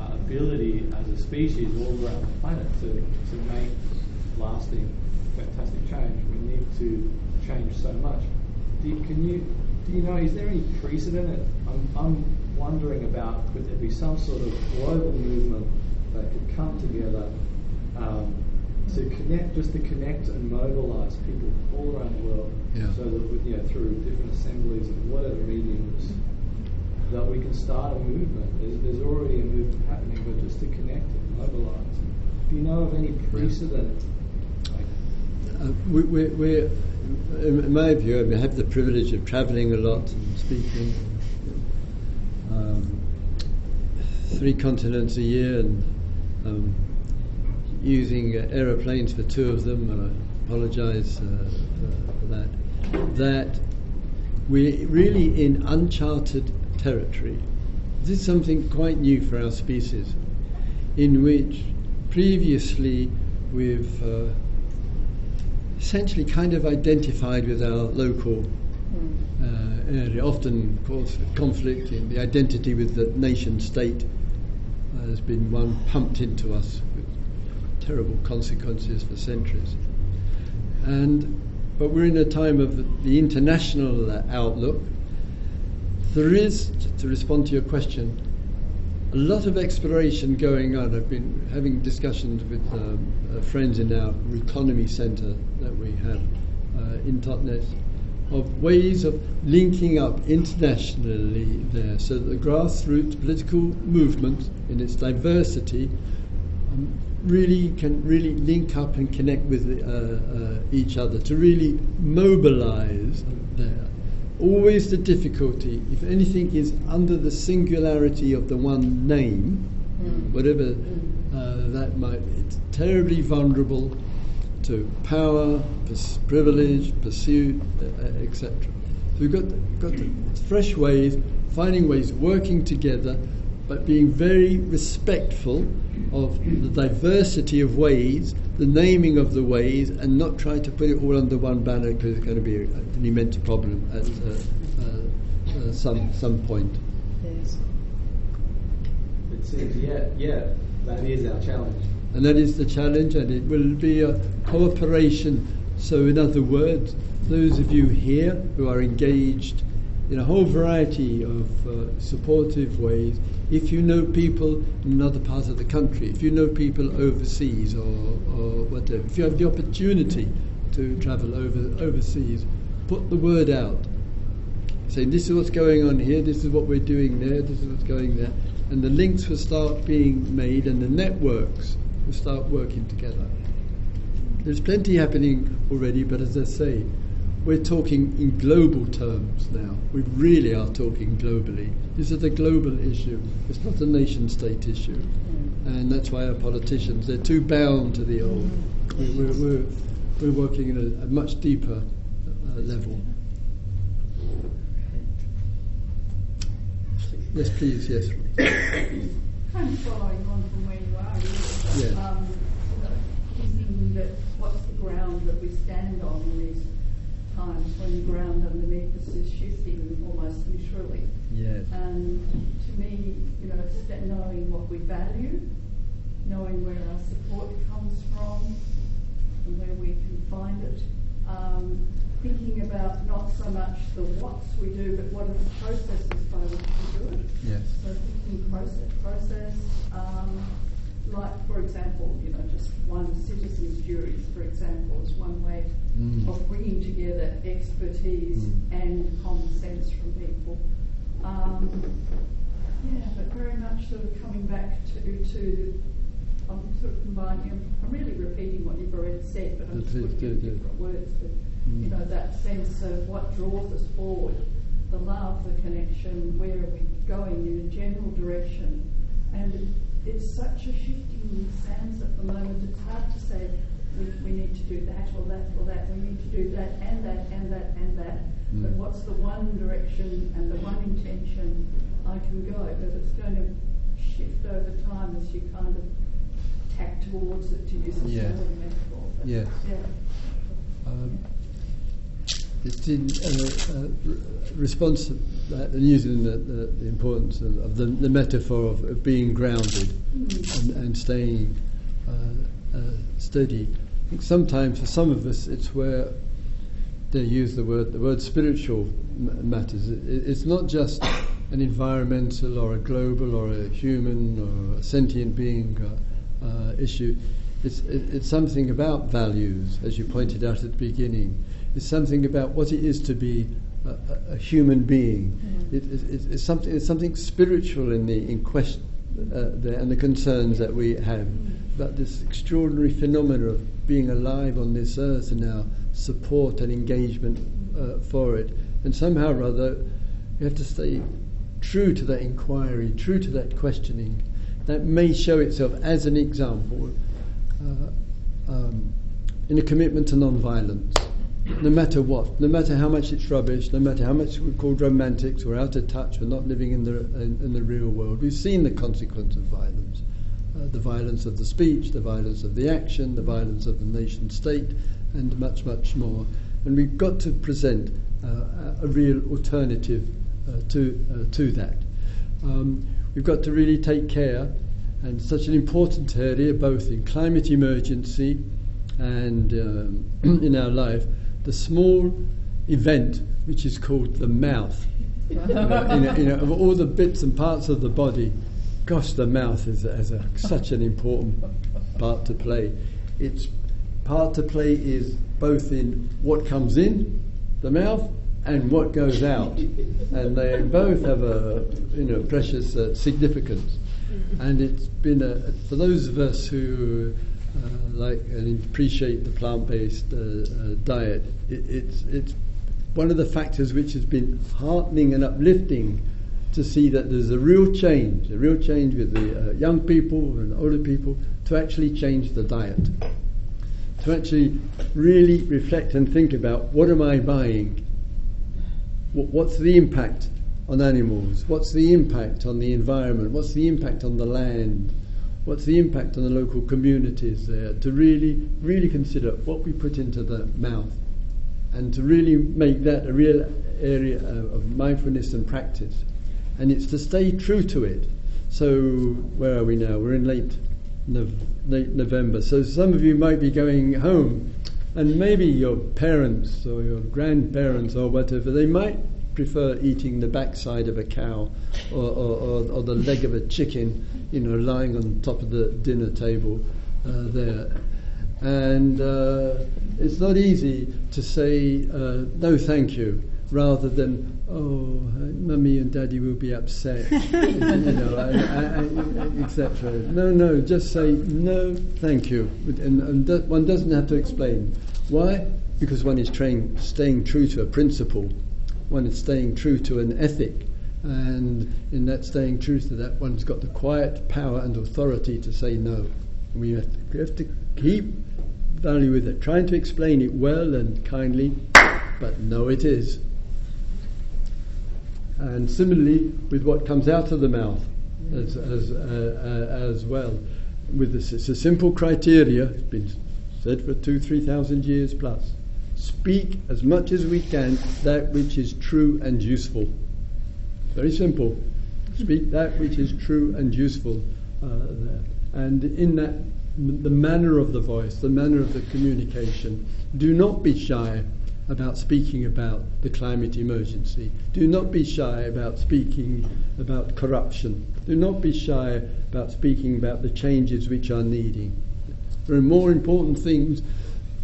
uh, ability as a species all around the planet to, to make lasting, fantastic change. We need to change so much. Do you, can you do you know? Is there any precedent? I'm, I'm wondering about could there be some sort of global movement that could come together um, to connect, just to connect and mobilise people all around the world, yeah. so that you know through different assemblies and whatever mediums, that we can start a movement. There's, there's already a movement happening, but just to connect and mobilise. Do you know of any precedent? Uh, we, we, we, in my view, I, have the privilege of travelling a lot and speaking. Um, three continents a year and um, using uh, aeroplanes for two of them, and I apologise uh, for that, that we're really in uncharted territory. This is something quite new for our species, in which previously we've uh, essentially kind of identified with our local uh, area, often cause conflict in the identity with the nation state has been one pumped into us with terrible consequences for centuries. And but we're in a time of the international uh, outlook. There is, to respond to your question, a lot of exploration going on. I've been having discussions with um, uh, friends in our economy centre that we have uh, in Totnes of ways of linking up internationally there so that the grassroots political movement in its diversity um, really can really link up and connect with uh, uh, each other, to really mobilize there. Always the difficulty, if anything is under the singularity of the one name, mm. whatever mm. Uh, that might be, it's terribly vulnerable to power, pers- privilege, pursuit, uh, uh, etc. So we've got, got fresh ways, finding ways, working together but being very respectful of the diversity of ways, the naming of the ways, and not trying to put it all under one banner because it's going to be an immense problem at uh, uh, uh, some some point. Yes. It seems, yeah, yeah, that is our challenge. And that is the challenge, and it will be a cooperation. So, in other words, those of you here who are engaged in a whole variety of uh, supportive ways. If you know people in another part of the country, if you know people overseas or, or whatever, if you have the opportunity to travel over overseas, put the word out. Saying this is what's going on here, this is what we're doing there, this is what's going there, and the links will start being made, and the networks will start working together. There's plenty happening already, but as I say, we're talking in global terms now. We really are talking globally. This is a global issue. It's not a nation state issue. And that's why our politicians, they're too bound to the old. We're, we're, we're working at a, a much deeper uh, level. Yes, please, yes. kind of following on from where you are, really. Yeah. Um, that what's the ground that we stand on in these times when the ground underneath us is shifting almost literally. Yes. And to me, you know, knowing what we value, knowing where our support comes from, and where we can find it. Um, thinking about not so much the what's we do, but what are the processes by which we do it. Yes. So thinking process, process. Um, like, for example, you know, just one citizens' juries, for example, is one way mm. of bringing together expertise mm. and common sense from people. Um, yeah, but very much sort of coming back to, to I'm sort of combining, I'm really repeating what you've already said, but I'm just putting in different words. But, mm. You know, that sense of what draws us forward, the love, the connection, where are we going in a general direction. And it's such a shifting sands at the moment, it's hard to say we, we need to do that or that or that, we need to do that and that and that and that. Mm. But what's the one direction and the one intention I can go? But it's going to shift over time as you kind of tack towards it to use a metaphor. But yeah. Um, it's in uh, uh, response to that, and using the, the, the importance of, of the, the, metaphor of, of being grounded mm. and, and, staying uh, uh, steady. I think sometimes for some of us, it's where they use the word the word spiritual m- matters. It, it's not just an environmental or a global or a human or a sentient being uh, issue. It's, it, it's something about values, as you pointed out at the beginning It's something about what it is to be a, a, a human being. Mm-hmm. It, it, it's, something, it's something spiritual in the in question uh, the, and the concerns that we have mm-hmm. about this extraordinary phenomena of being alive on this earth and our support and engagement uh, for it. And somehow or other, we have to stay true to that inquiry, true to that questioning. That may show itself as an example uh, um, in a commitment to non-violence no matter what, no matter how much it's rubbish, no matter how much we're called romantics, we're out of touch, we're not living in the, in, in the real world. We've seen the consequence of violence. Uh, the violence of the speech, the violence of the action, the violence of the nation state, and much, much more. And we've got to present uh, a real alternative uh, to, uh, to that. Um, we've got to really take care, and such an important area, both in climate emergency and um, <clears throat> in our life, the small event which is called the mouth. <laughs> you, know, you know, of all the bits and parts of the body, gosh, the mouth is, has a, such an important part to play. Its part to play is both in what comes in the mouth and what goes out, and they both have a you know precious uh, significance. And it's been a, for those of us who uh, like and appreciate the plant-based uh, uh, diet. It, it's it's one of the factors which has been heartening and uplifting to see that there's a real change, a real change with the uh, young people and older people to actually change the diet, to actually really reflect and think about what am I buying, what's the impact on animals, what's the impact on the environment, what's the impact on the land what's the impact on the local communities there, to really, really consider what we put into the mouth and to really make that a real area of mindfulness and practice. And it's to stay true to it. So, where are we now? We're in late, no- late November. So, some of you might be going home, and maybe your parents or your grandparents or whatever, they might prefer eating the backside of a cow or, or, or, or the leg of a chicken, you know, lying on top of the dinner table uh, there. And uh, it's not easy to say uh, no, thank you, rather than oh, mummy and daddy will be upset, <laughs> you know, etc. No, no, just say no, thank you, and, and one doesn't have to explain why, because one is trained, staying true to a principle one is staying true to an ethic. And in that staying true to that, one's got the quiet power and authority to say no. We have to, we have to keep value with it, trying to explain it well and kindly, but no, it is. And similarly, with what comes out of the mouth as, as, uh, uh, as well. With this, it's a simple criteria, it's been said for two, three thousand years plus speak as much as we can that which is true and useful. Very simple. Speak that which is true and useful uh. And in that the manner of the voice, the manner of the communication. Do not be shy about speaking about the climate emergency. Do not be shy about speaking about corruption. Do not be shy about speaking about the changes which are needing. There are more important things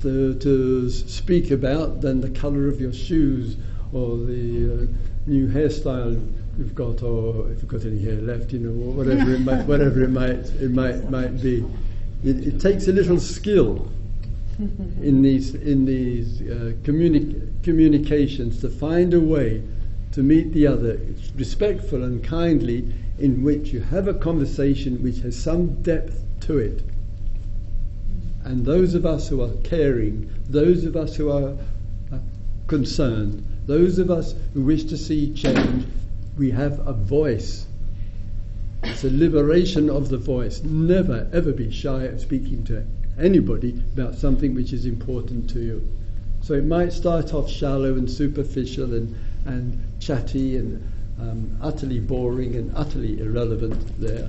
to, to speak about than the colour of your shoes or the uh, new hairstyle you've got, or if you've got any hair left, you know, whatever it might, whatever it might, it might, might be. It, it takes a little skill <laughs> in these in these uh, communi- communications to find a way to meet the other, respectful and kindly, in which you have a conversation which has some depth to it. And those of us who are caring, those of us who are uh, concerned, those of us who wish to see change, we have a voice. It's a liberation of the voice. Never, ever be shy of speaking to anybody about something which is important to you. So it might start off shallow and superficial and, and chatty and um, utterly boring and utterly irrelevant there.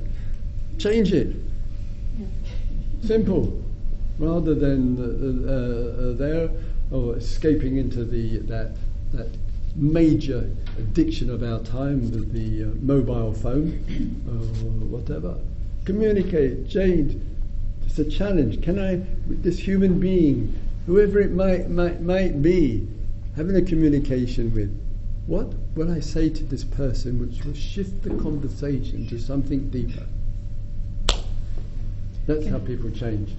Change it. Simple. Rather than uh, uh, uh, there or escaping into the that that major addiction of our time with the uh, mobile phone or whatever. Communicate, change, it's a challenge. Can I, with this human being, whoever it might, might, might be, having a communication with, what will I say to this person which will shift the conversation to something deeper? That's can how people change.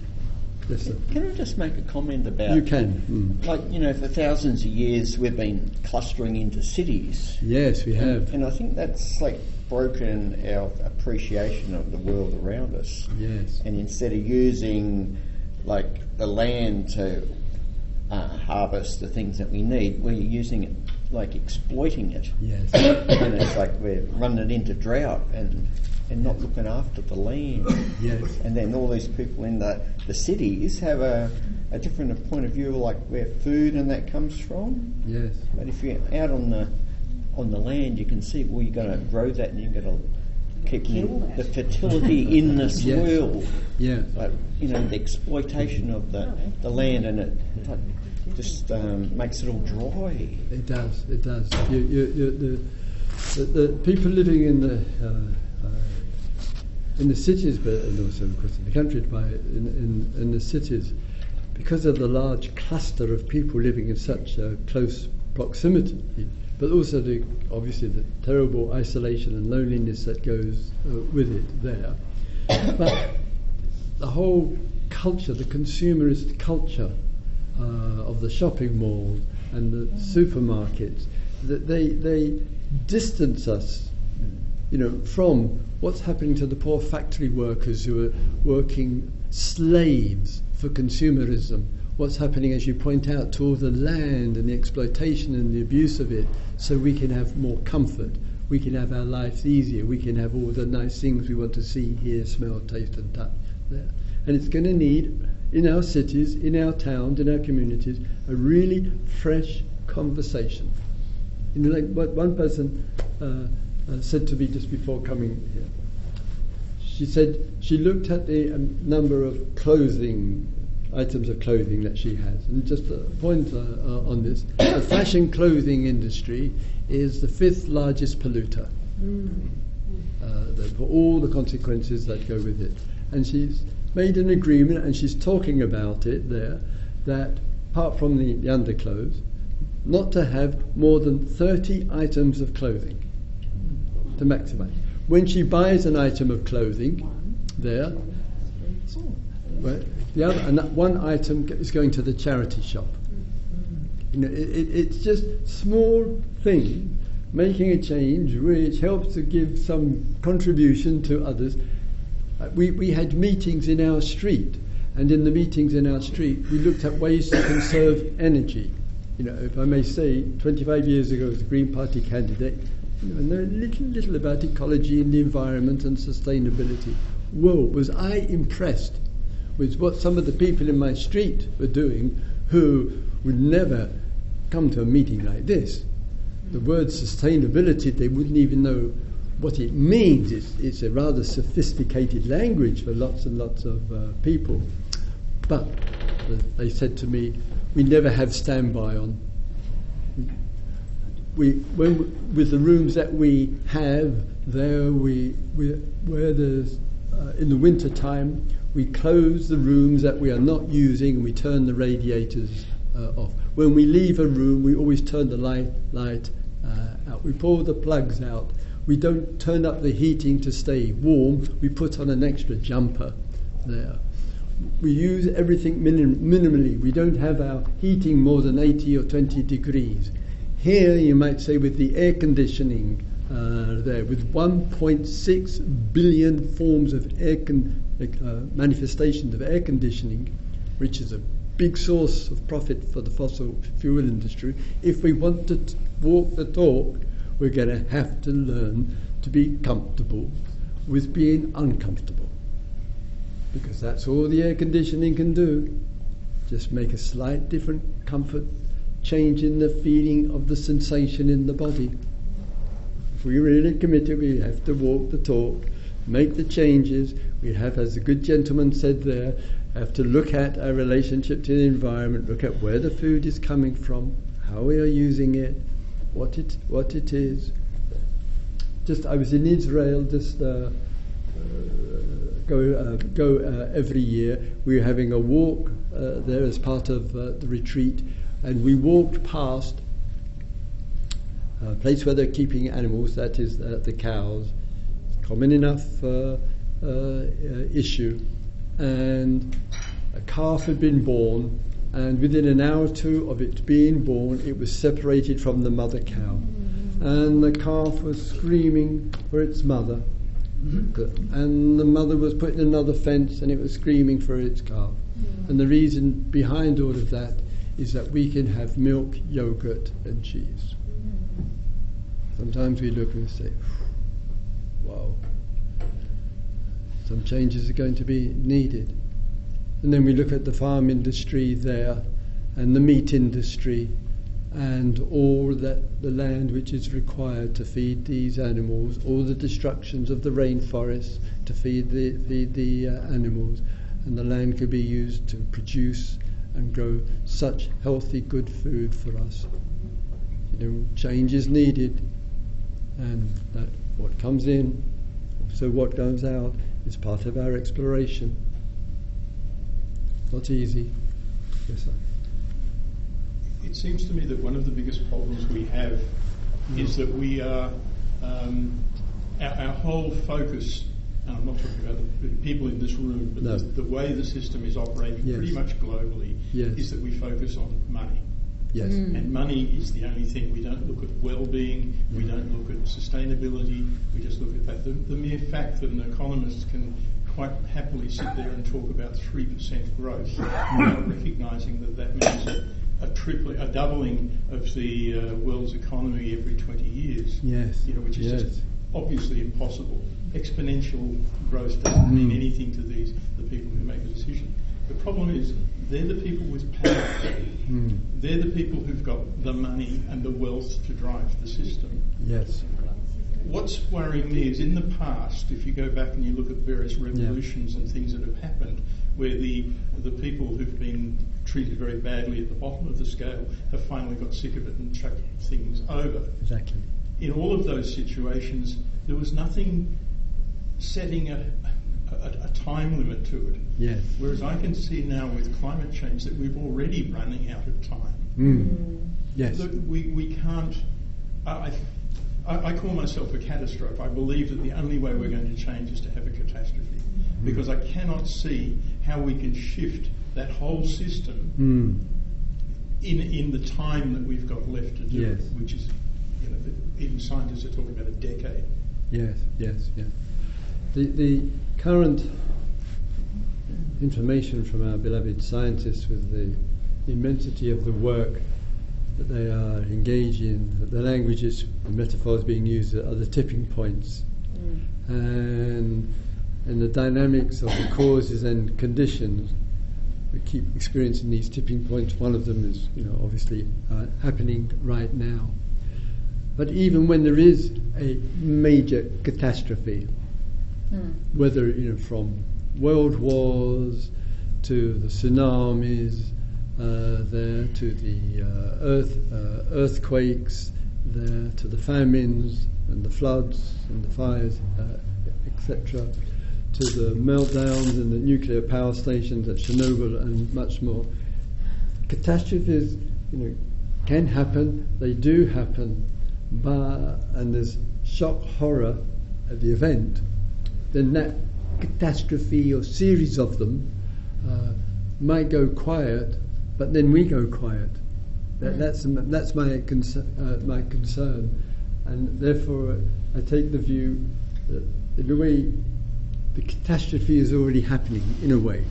Listen. Can I just make a comment about? You can. Mm. Like you know, for thousands of years we've been clustering into cities. Yes, we have. And, and I think that's like broken our appreciation of the world around us. Yes. And instead of using like the land to uh, harvest the things that we need, we're using it like exploiting it. Yes. and it's like we're running it into drought and and not looking after the land. Yes. And then all these people in the, the cities have a, a different point of view, like where food and that comes from. Yes. But if you're out on the on the land, you can see well you're going to grow that and you're going to keep the, the fertility in the <laughs> soil. Yes. Yeah. But you know the exploitation of the, the land and it just um, makes it all dry. It does. It does. You, you, you, the, the, the, people living in the uh, uh, in the cities, but and also of course in the country, by in, in, in the cities, because of the large cluster of people living in such uh, close proximity but also the obviously the terrible isolation and loneliness that goes uh, with it there. but the whole culture, the consumerist culture uh, of the shopping malls and the supermarkets, they they distance us, you know, from what's happening to the poor factory workers who are working slaves for consumerism what's happening, as you point out, to all the land and the exploitation and the abuse of it, so we can have more comfort. We can have our lives easier. We can have all the nice things we want to see, hear, smell, taste, and touch there. And it's going to need, in our cities, in our towns, in our communities, a really fresh conversation. You know, like what one person uh, uh, said to me just before coming here. She said she looked at the um, number of clothing items of clothing that she has. And just a point uh, uh, on this the fashion clothing industry is the fifth largest polluter mm. uh, for all the consequences that go with it. And she's made an agreement and she's talking about it there that apart from the, the underclothes, not to have more than 30 items of clothing to maximize. When she buys an item of clothing, there, well, the other, and that one item is going to the charity shop. You know, it, it, it's just small thing, making a change which helps to give some contribution to others. Uh, we, we had meetings in our street, and in the meetings in our street, we looked at ways to conserve energy. You know, if I may say, 25 years ago, as a Green Party candidate, you know, know little, little about ecology and the environment and sustainability. Whoa, was I impressed with what some of the people in my street were doing who would never come to a meeting like this. The word sustainability, they wouldn't even know what it means is it's a rather sophisticated language for lots and lots of uh, people. But they said to me, we never have standby on. We, when, with the rooms that we have there, we, we where there's uh, in the winter time, we close the rooms that we are not using and we turn the radiators uh, off. When we leave a room, we always turn the light, light uh, out. We pull the plugs out. We don't turn up the heating to stay warm. We put on an extra jumper there. We use everything minim- minimally. We don't have our heating more than 80 or 20 degrees. Here, you might say, with the air conditioning uh, there, with 1.6 billion forms of air con- uh, manifestations of air conditioning, which is a big source of profit for the fossil fuel industry. If we want to t- walk the talk, we're going to have to learn to be comfortable with being uncomfortable. Because that's all the air conditioning can do. Just make a slight different comfort change in the feeling of the sensation in the body. If we really commit it, we have to walk the talk, make the changes. We have, as the good gentleman said there, have to look at our relationship to the environment, look at where the food is coming from, how we are using it, what it what it is. Just I was in Israel just uh, uh, go uh, go uh, every year. We were having a walk uh, there as part of uh, the retreat, and we walked past a place where they're keeping animals. That is the cows. Common enough Uh, uh, issue and a calf had been born, and within an hour or two of it being born, it was separated from the mother cow. And the calf was screaming for its mother. And the mother was put in another fence and it was screaming for its calf. And the reason behind all of that is that we can have milk, yogurt, and cheese. Sometimes we look and say, wow, some changes are going to be needed. And then we look at the farm industry there and the meat industry and all that the land which is required to feed these animals, all the destructions of the rainforests to feed the, feed the uh, animals, and the land could be used to produce and grow such healthy, good food for us. You know, change is needed, and that what comes in, so what goes out, it's part of our exploration. Not easy. Yes, sir. It seems to me that one of the biggest problems we have mm. is that we are, um, our, our, whole focus, and I'm not talking about the people in this room, but no. the, the, way the system is operating yes. pretty much globally yes. is that we focus on money. Yes. Mm. And money is the only thing. We don't look at well-being. We don't look at sustainability. We just look at that. The, the mere fact that an economist can quite happily sit there and talk about 3% growth without recognising that that means a, a tripling, a doubling of the uh, world's economy every 20 years. Yes. You know, which is yes. just obviously impossible. Exponential growth doesn't mm. mean anything to these the people who make the decision. The problem is they're the people with power. Mm. They're the people who've got the money and the wealth to drive the system. Yes. What's worrying me is in the past, if you go back and you look at various revolutions yeah. and things that have happened, where the the people who've been treated very badly at the bottom of the scale have finally got sick of it and chucked things over. Exactly. In all of those situations, there was nothing setting a, a, a, time limit to it. Yes. Whereas I can see now with climate change that we're already running out of time. Mm. Yes. Look, we, we can't. I, I, I, call myself a catastrophe. I believe that the only way we're going to change is to have a catastrophe. Mm. Because I cannot see how we can shift that whole system mm. in, in the time that we've got left to do yes. it, which is, you know, even scientists are talking about a decade. Yes, yes, yes. The, the current information from our beloved scientists with the immensity of the work that they are engaged in, the languages, the metaphors being used are the tipping points. Mm. And, and the dynamics of the causes and conditions, we keep experiencing these tipping points. One of them is, you know, obviously uh, happening right now. But even when there is a major catastrophe, mm. whether you know from world wars to the tsunamis, uh, there to the uh, earth uh, earthquakes, there to the famines and the floods and the fires, uh, etc., to the meltdowns in the nuclear power stations at Chernobyl and much more. Catastrophes, you know, can happen. They do happen, but and there's shock horror at the event. Then that catastrophe or series of them uh, might go quiet, but then we go quiet. That, mm. that's that's my concern, uh, my concern, and therefore I take the view that in a way the catastrophe is already happening in a way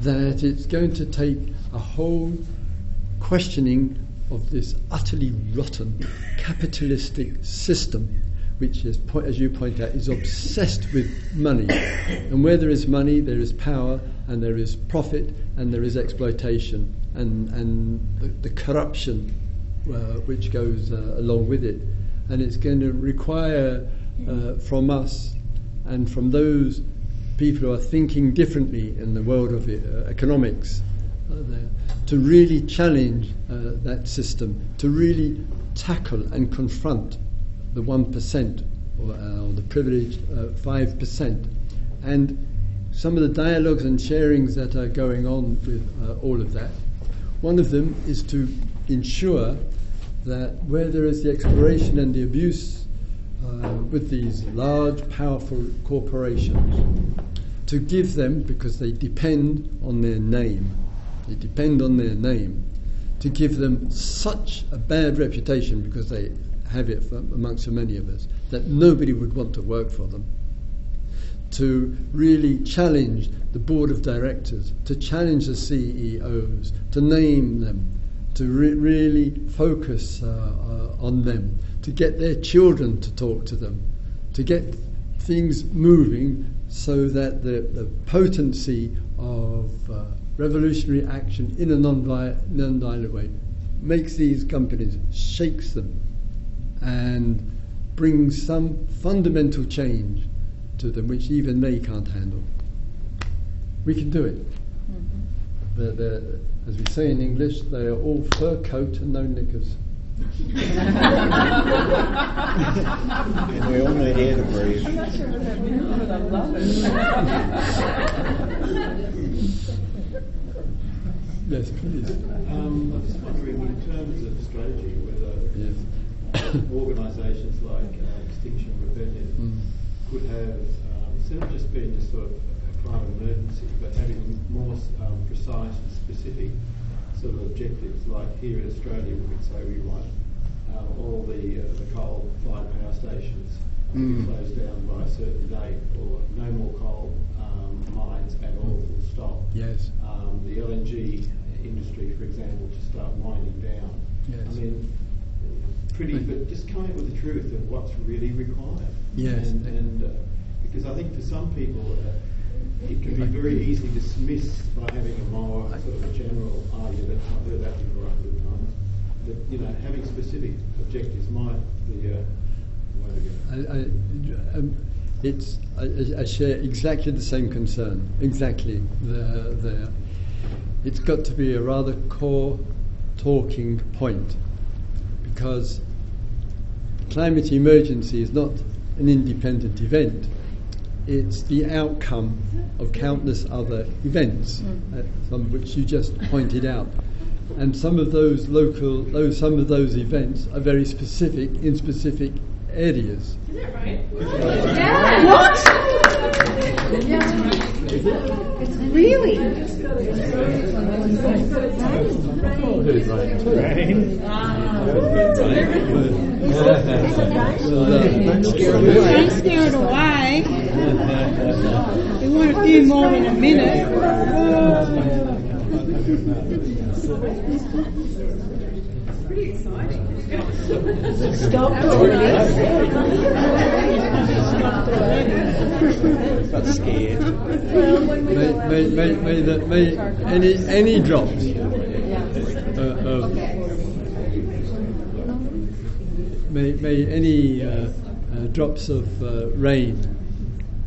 that it's going to take a whole questioning of this utterly rotten capitalistic system which is, as you point out, is obsessed with money. And where there is money, there is power, and there is profit, and there is exploitation, and, and the, the corruption uh, which goes uh, along with it. And it's going to require uh, from us and from those people who are thinking differently in the world of uh, economics uh, to really challenge uh, that system, to really tackle and confront the 1% or, uh, or the privileged uh, 5%. And some of the dialogues and sharings that are going on with uh, all of that, one of them is to ensure that where there is the exploration and the abuse uh, with these large, powerful corporations, to give them, because they depend on their name, they depend on their name, to give them such a bad reputation because they have it for, amongst so many of us, that nobody would want to work for them. To really challenge the board of directors, to challenge the CEOs, to name them, to re- really focus uh, uh, on them, to get their children to talk to them, to get things moving so that the, the potency of uh, revolutionary action in a non-violent way makes these companies, shakes them, and bring some fundamental change to them which even they can't handle. We can do it. Mm-hmm. They're, they're, as we say in English, they are all fur coat and no knickers. and we all need air to breathe. I'm not sure what that means, but I love it. yes, please. Um, I'm just wondering, in terms of strategy, whether yes <coughs> organisations like uh, Extinction Rebellion mm. could have, um, instead of just being just sort of a climate emergency, but having more um, precise and specific sort of objectives, like here in Australia we could say we want uh, all the, uh, the coal-fired power stations to mm. be closed down by a certain date, or no more coal um, mines at all, full stop. Yes. Um, the LNG industry, for example, to start winding down. Yes. I mean, pretty, but just coming up with the truth of what's really required. Yes. And, and uh, because I think for some people, uh, it can be very easily dismissed by having a more sort of a general argument. I've heard that before a hundred times. That you know, having specific objectives might be a way to go. I, I, um, it's I, I, share exactly the same concern. Exactly there, there. It's got to be a rather core talking point because climate emergency is not an independent event. It's the outcome of countless other events, mm. uh, some which you just pointed out. And some of those local, those, some of those events are very specific in specific areas. Is that right? Yeah. What? Yeah. It's really? I'm scared away. We want a few more in a minute. It's pretty exciting. Stop already. Not scared. May, may, may, may, the, may any, any drops uh, of may may, may any uh, uh, drops of uh, rain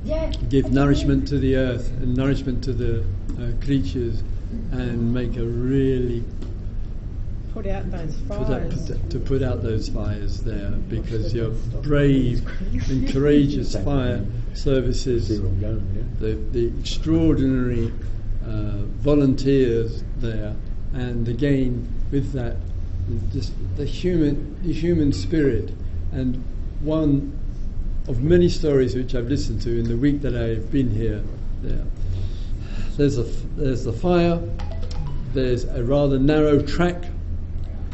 Yeah. give nourishment to the earth and nourishment to the uh, creatures and make a really Put out those put out, fires. put, to put out those fires there because your brave and <laughs> courageous fire services, the, the extraordinary uh, volunteers there, and again with that, just the human, the human spirit, and one of many stories which I've listened to in the week that I've been here. There, there's a there's the fire. There's a rather narrow track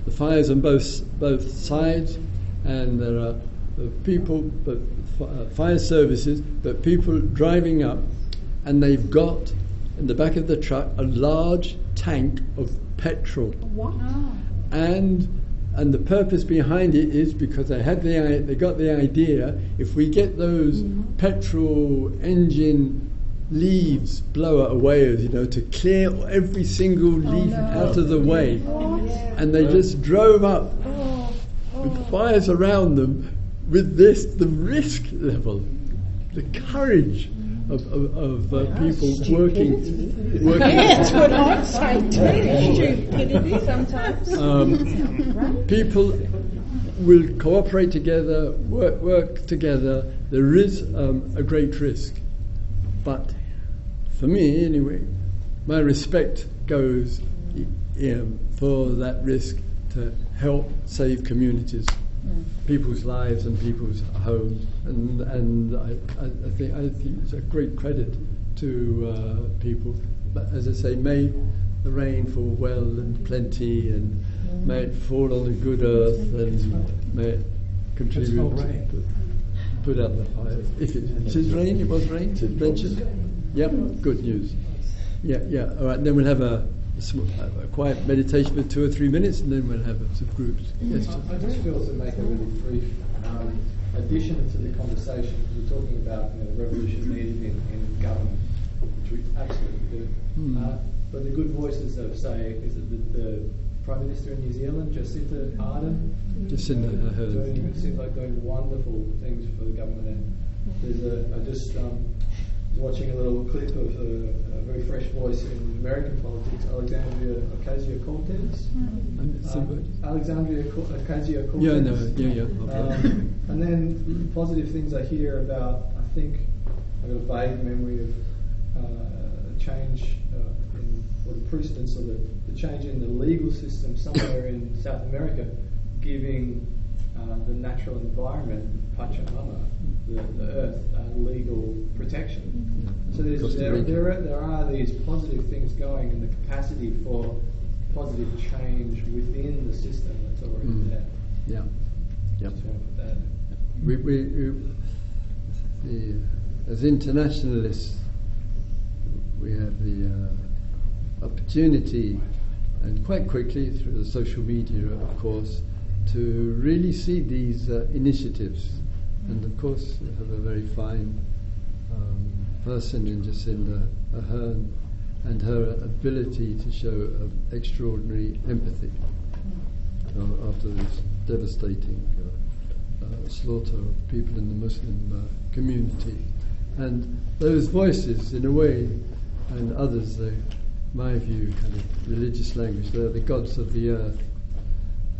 the fires on both both sides, and there are uh, people, but uh, fire services, but people driving up, and they've got in the back of the truck a large tank of petrol, What? And and the purpose behind it is because they had the they got the idea if we get those mm-hmm. petrol engine leaves blower away as you know to clear every single oh, leaf out of the way. And they just drove up oh, with oh. fires around them with this the risk level the courage of, of, of uh, people working working that's what I'd say too. Stupidity sometimes. um, people will cooperate together, work, work together. There is um, a great risk. But for me, anyway, my respect goes um, for that risk to help save communities, people's lives and people's homes. And, and I, I, I, think, I think it's a great credit to uh, people. But as I say, may the rain fall well and plenty, and may it fall on a good earth, and may it contribute to rain. put, put out the fires. If it, it is rain, it was rain, it mentioned. Yep, good news. Yeah, yeah. All right, then we'll have a, a, a quiet meditation for two or three minutes, and then we'll have some groups. Yes, John? I just feel to make a really brief um, addition to the conversation. We're talking about you know, the revolution needed in, in government, which we absolutely do. Hmm. Uh, but the good voices of, say, is it the, the Prime Minister in New Zealand, Jacinda Ardern? Jacinda. Doing, seems like doing wonderful things for the government. And there's a, I just um, watching a little clip of a, a very fresh voice in American politics, Alexandria Ocasio Cortez. And somebody- Alexandria Ocasio Cortez. Yeah, no, yeah, yeah. Okay. Um, <laughs> and then positive things I hear about, I think, I've got a vague memory of uh, a change uh, in, or the precedence of the, the change in the legal system somewhere in South America, giving uh, the natural environment, Pachamama, the, the earth, uh, legal protection. So there's, there, there, are, there are these positive things going and the capacity for positive change within the system that's already Mm. there. Yeah. Yep. Just want to put that in. We, we, we the, as internationalists, we have the uh, opportunity, and quite quickly through the social media, of course, to really see these uh, initiatives. And of course, we have a very fine um, person in Jacinda Ardern and her ability to show uh, extraordinary empathy uh, after this devastating uh, uh, slaughter of people in the Muslim uh, community. And those voices, in a way, and others, my view, kind of religious language, they're the gods of the earth.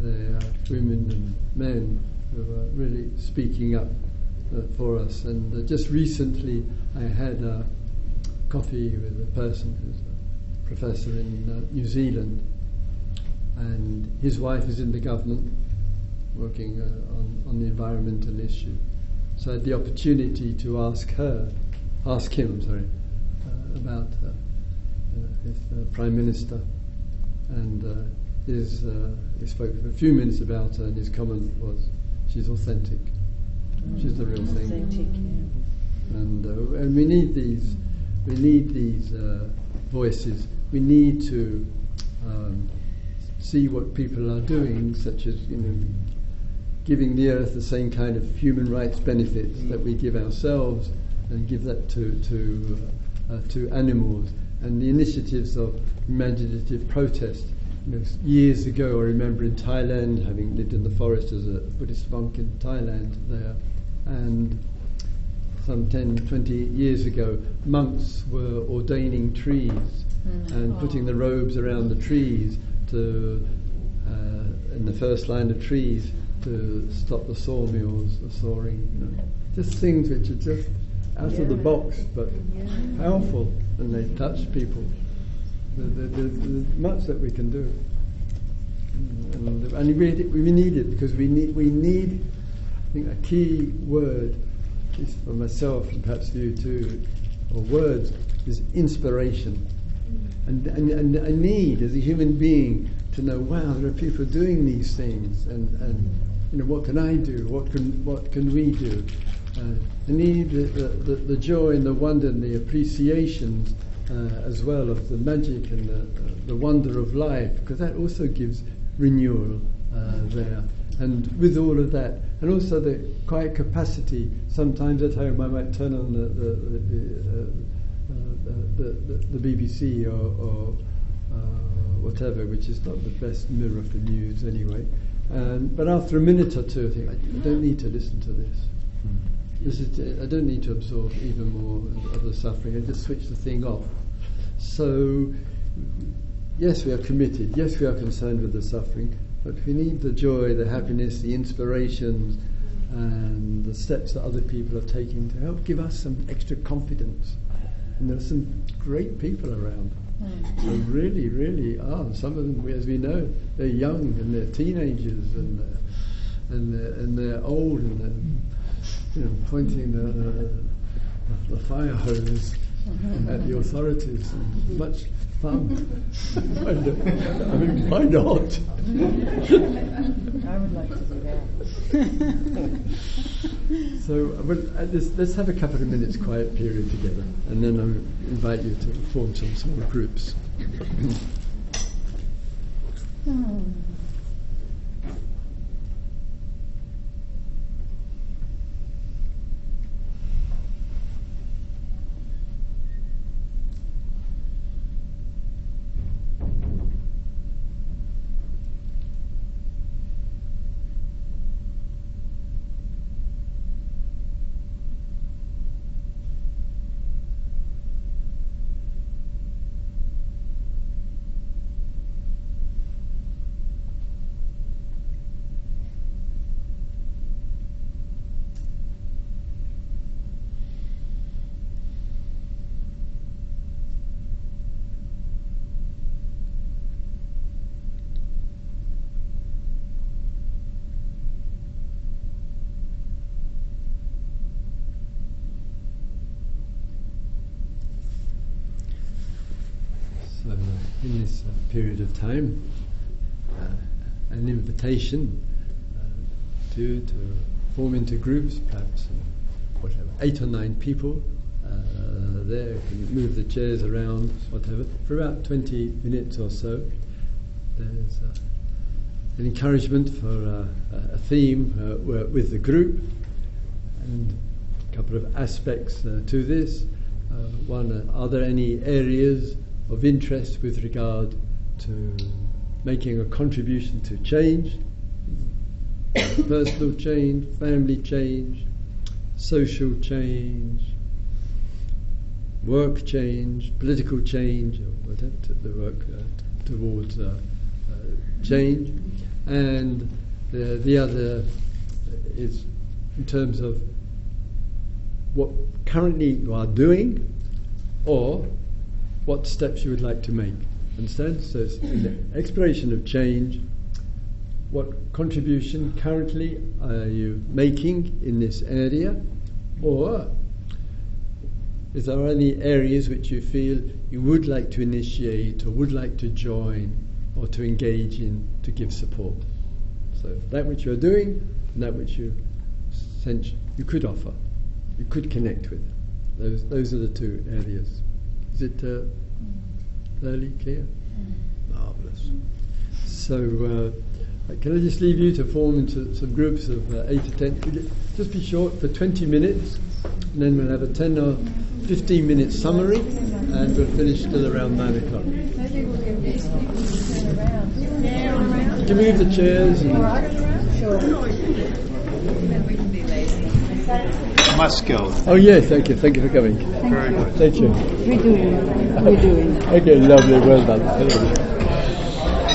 Are women and men who are really speaking up uh, for us. And uh, just recently, I had a coffee with a person who's a professor in uh, New Zealand, and his wife is in the government working uh, on, on the environmental issue. So I had the opportunity to ask her, ask him, sorry, uh, about his prime minister, and uh, his uh, he spoke for a few minutes about her, and his comment was, "She's authentic. She's the real thing." Authentic, yeah. and uh, and we need these we need these uh, voices. We need to um, see what people are doing, such as you know giving the earth the same kind of human rights benefits that we give ourselves, and give that to to uh, uh, to animals. And the initiatives of imaginative protest you know, years ago, I remember in Thailand, having lived in the forest as a Buddhist monk in Thailand there, and some 10, 20 years ago, monks were ordaining trees mm. and oh. putting the robes around the trees to, uh, in the first line of trees, to stop the sawmills, the sawing, you know, just things which are just out yeah. of the box, but yeah. powerful, and they touch people. There's, much that we can do, and, and we, we need it because we need we need. I think a key word is for myself and perhaps you too, or words is inspiration, and, and and I need as a human being to know. Wow, there are people doing these things, and and you know what can I do? What can what can we do? Uh, I need the, the, the, joy and the wonder and the appreciation uh, as well of the magic and the, uh, the wonder of life, because that also gives renewal uh, there. And with all of that, and also the quiet capacity, sometimes at home I might turn on the, the, the, uh, the, the BBC or, or whatever, which is not the best mirror for news anyway. Um, but after a minute or two, I think I don't need to listen to this. This is, I don't need to absorb even more of the suffering. I just switch the thing off. So, yes, we are committed. Yes, we are concerned with the suffering, but we need the joy, the happiness, the inspirations, and the steps that other people are taking to help give us some extra confidence. And there are some great people around. Mm. There really, really are. Some of them, as we know, they're young and they're teenagers and they're, and they're, and they're old and they're you know, pointing the, the, the fire hose Mm-hmm. at the authorities. Much fun. I mean, why not? I would like to do that. <laughs> so, uh, well, uh, let's, let's have a couple of minutes quiet period together, and then I'll invite you to form some small groups. Hmm. in this uh, period of time uh, an invitation uh, to, to form into groups, perhaps uh, whatever, eight or nine people uh, there, can move the chairs around, whatever, for about 20 minutes or so. There's uh, an encouragement for a theme with the group and a couple of aspects to this. one, are there any areas of interest with regard to making a contribution to change, personal change, family change, social change, work change, political change, or whatever, the work uh, towards uh, uh, change. And the other is in terms of what currently you are doing or what steps you would like to make. Understand? So it's an exploration of change. What contribution currently are you making in this area? Or is there any areas which you feel you would like to initiate or would like to join or to engage in to give support? So that which you're doing and that which you sense you could offer, you could connect with. Those, those are the two areas. Is it uh, clearly clear? Marvellous. So, uh, can I just leave you to form into some groups of uh, eight to ten? Just be short for 20 minutes, And then we'll have a 10 or 15 minute summary, and we'll finish till around 9 o'clock. Maybe we'll give these people to turn around. You can move the chairs. And Sure. Then we can be lazy. Must go. oh, yes, thank you. Thank you for coming. Very good. Thank you. We're doing. We're doing. Okay, lovely. Well done.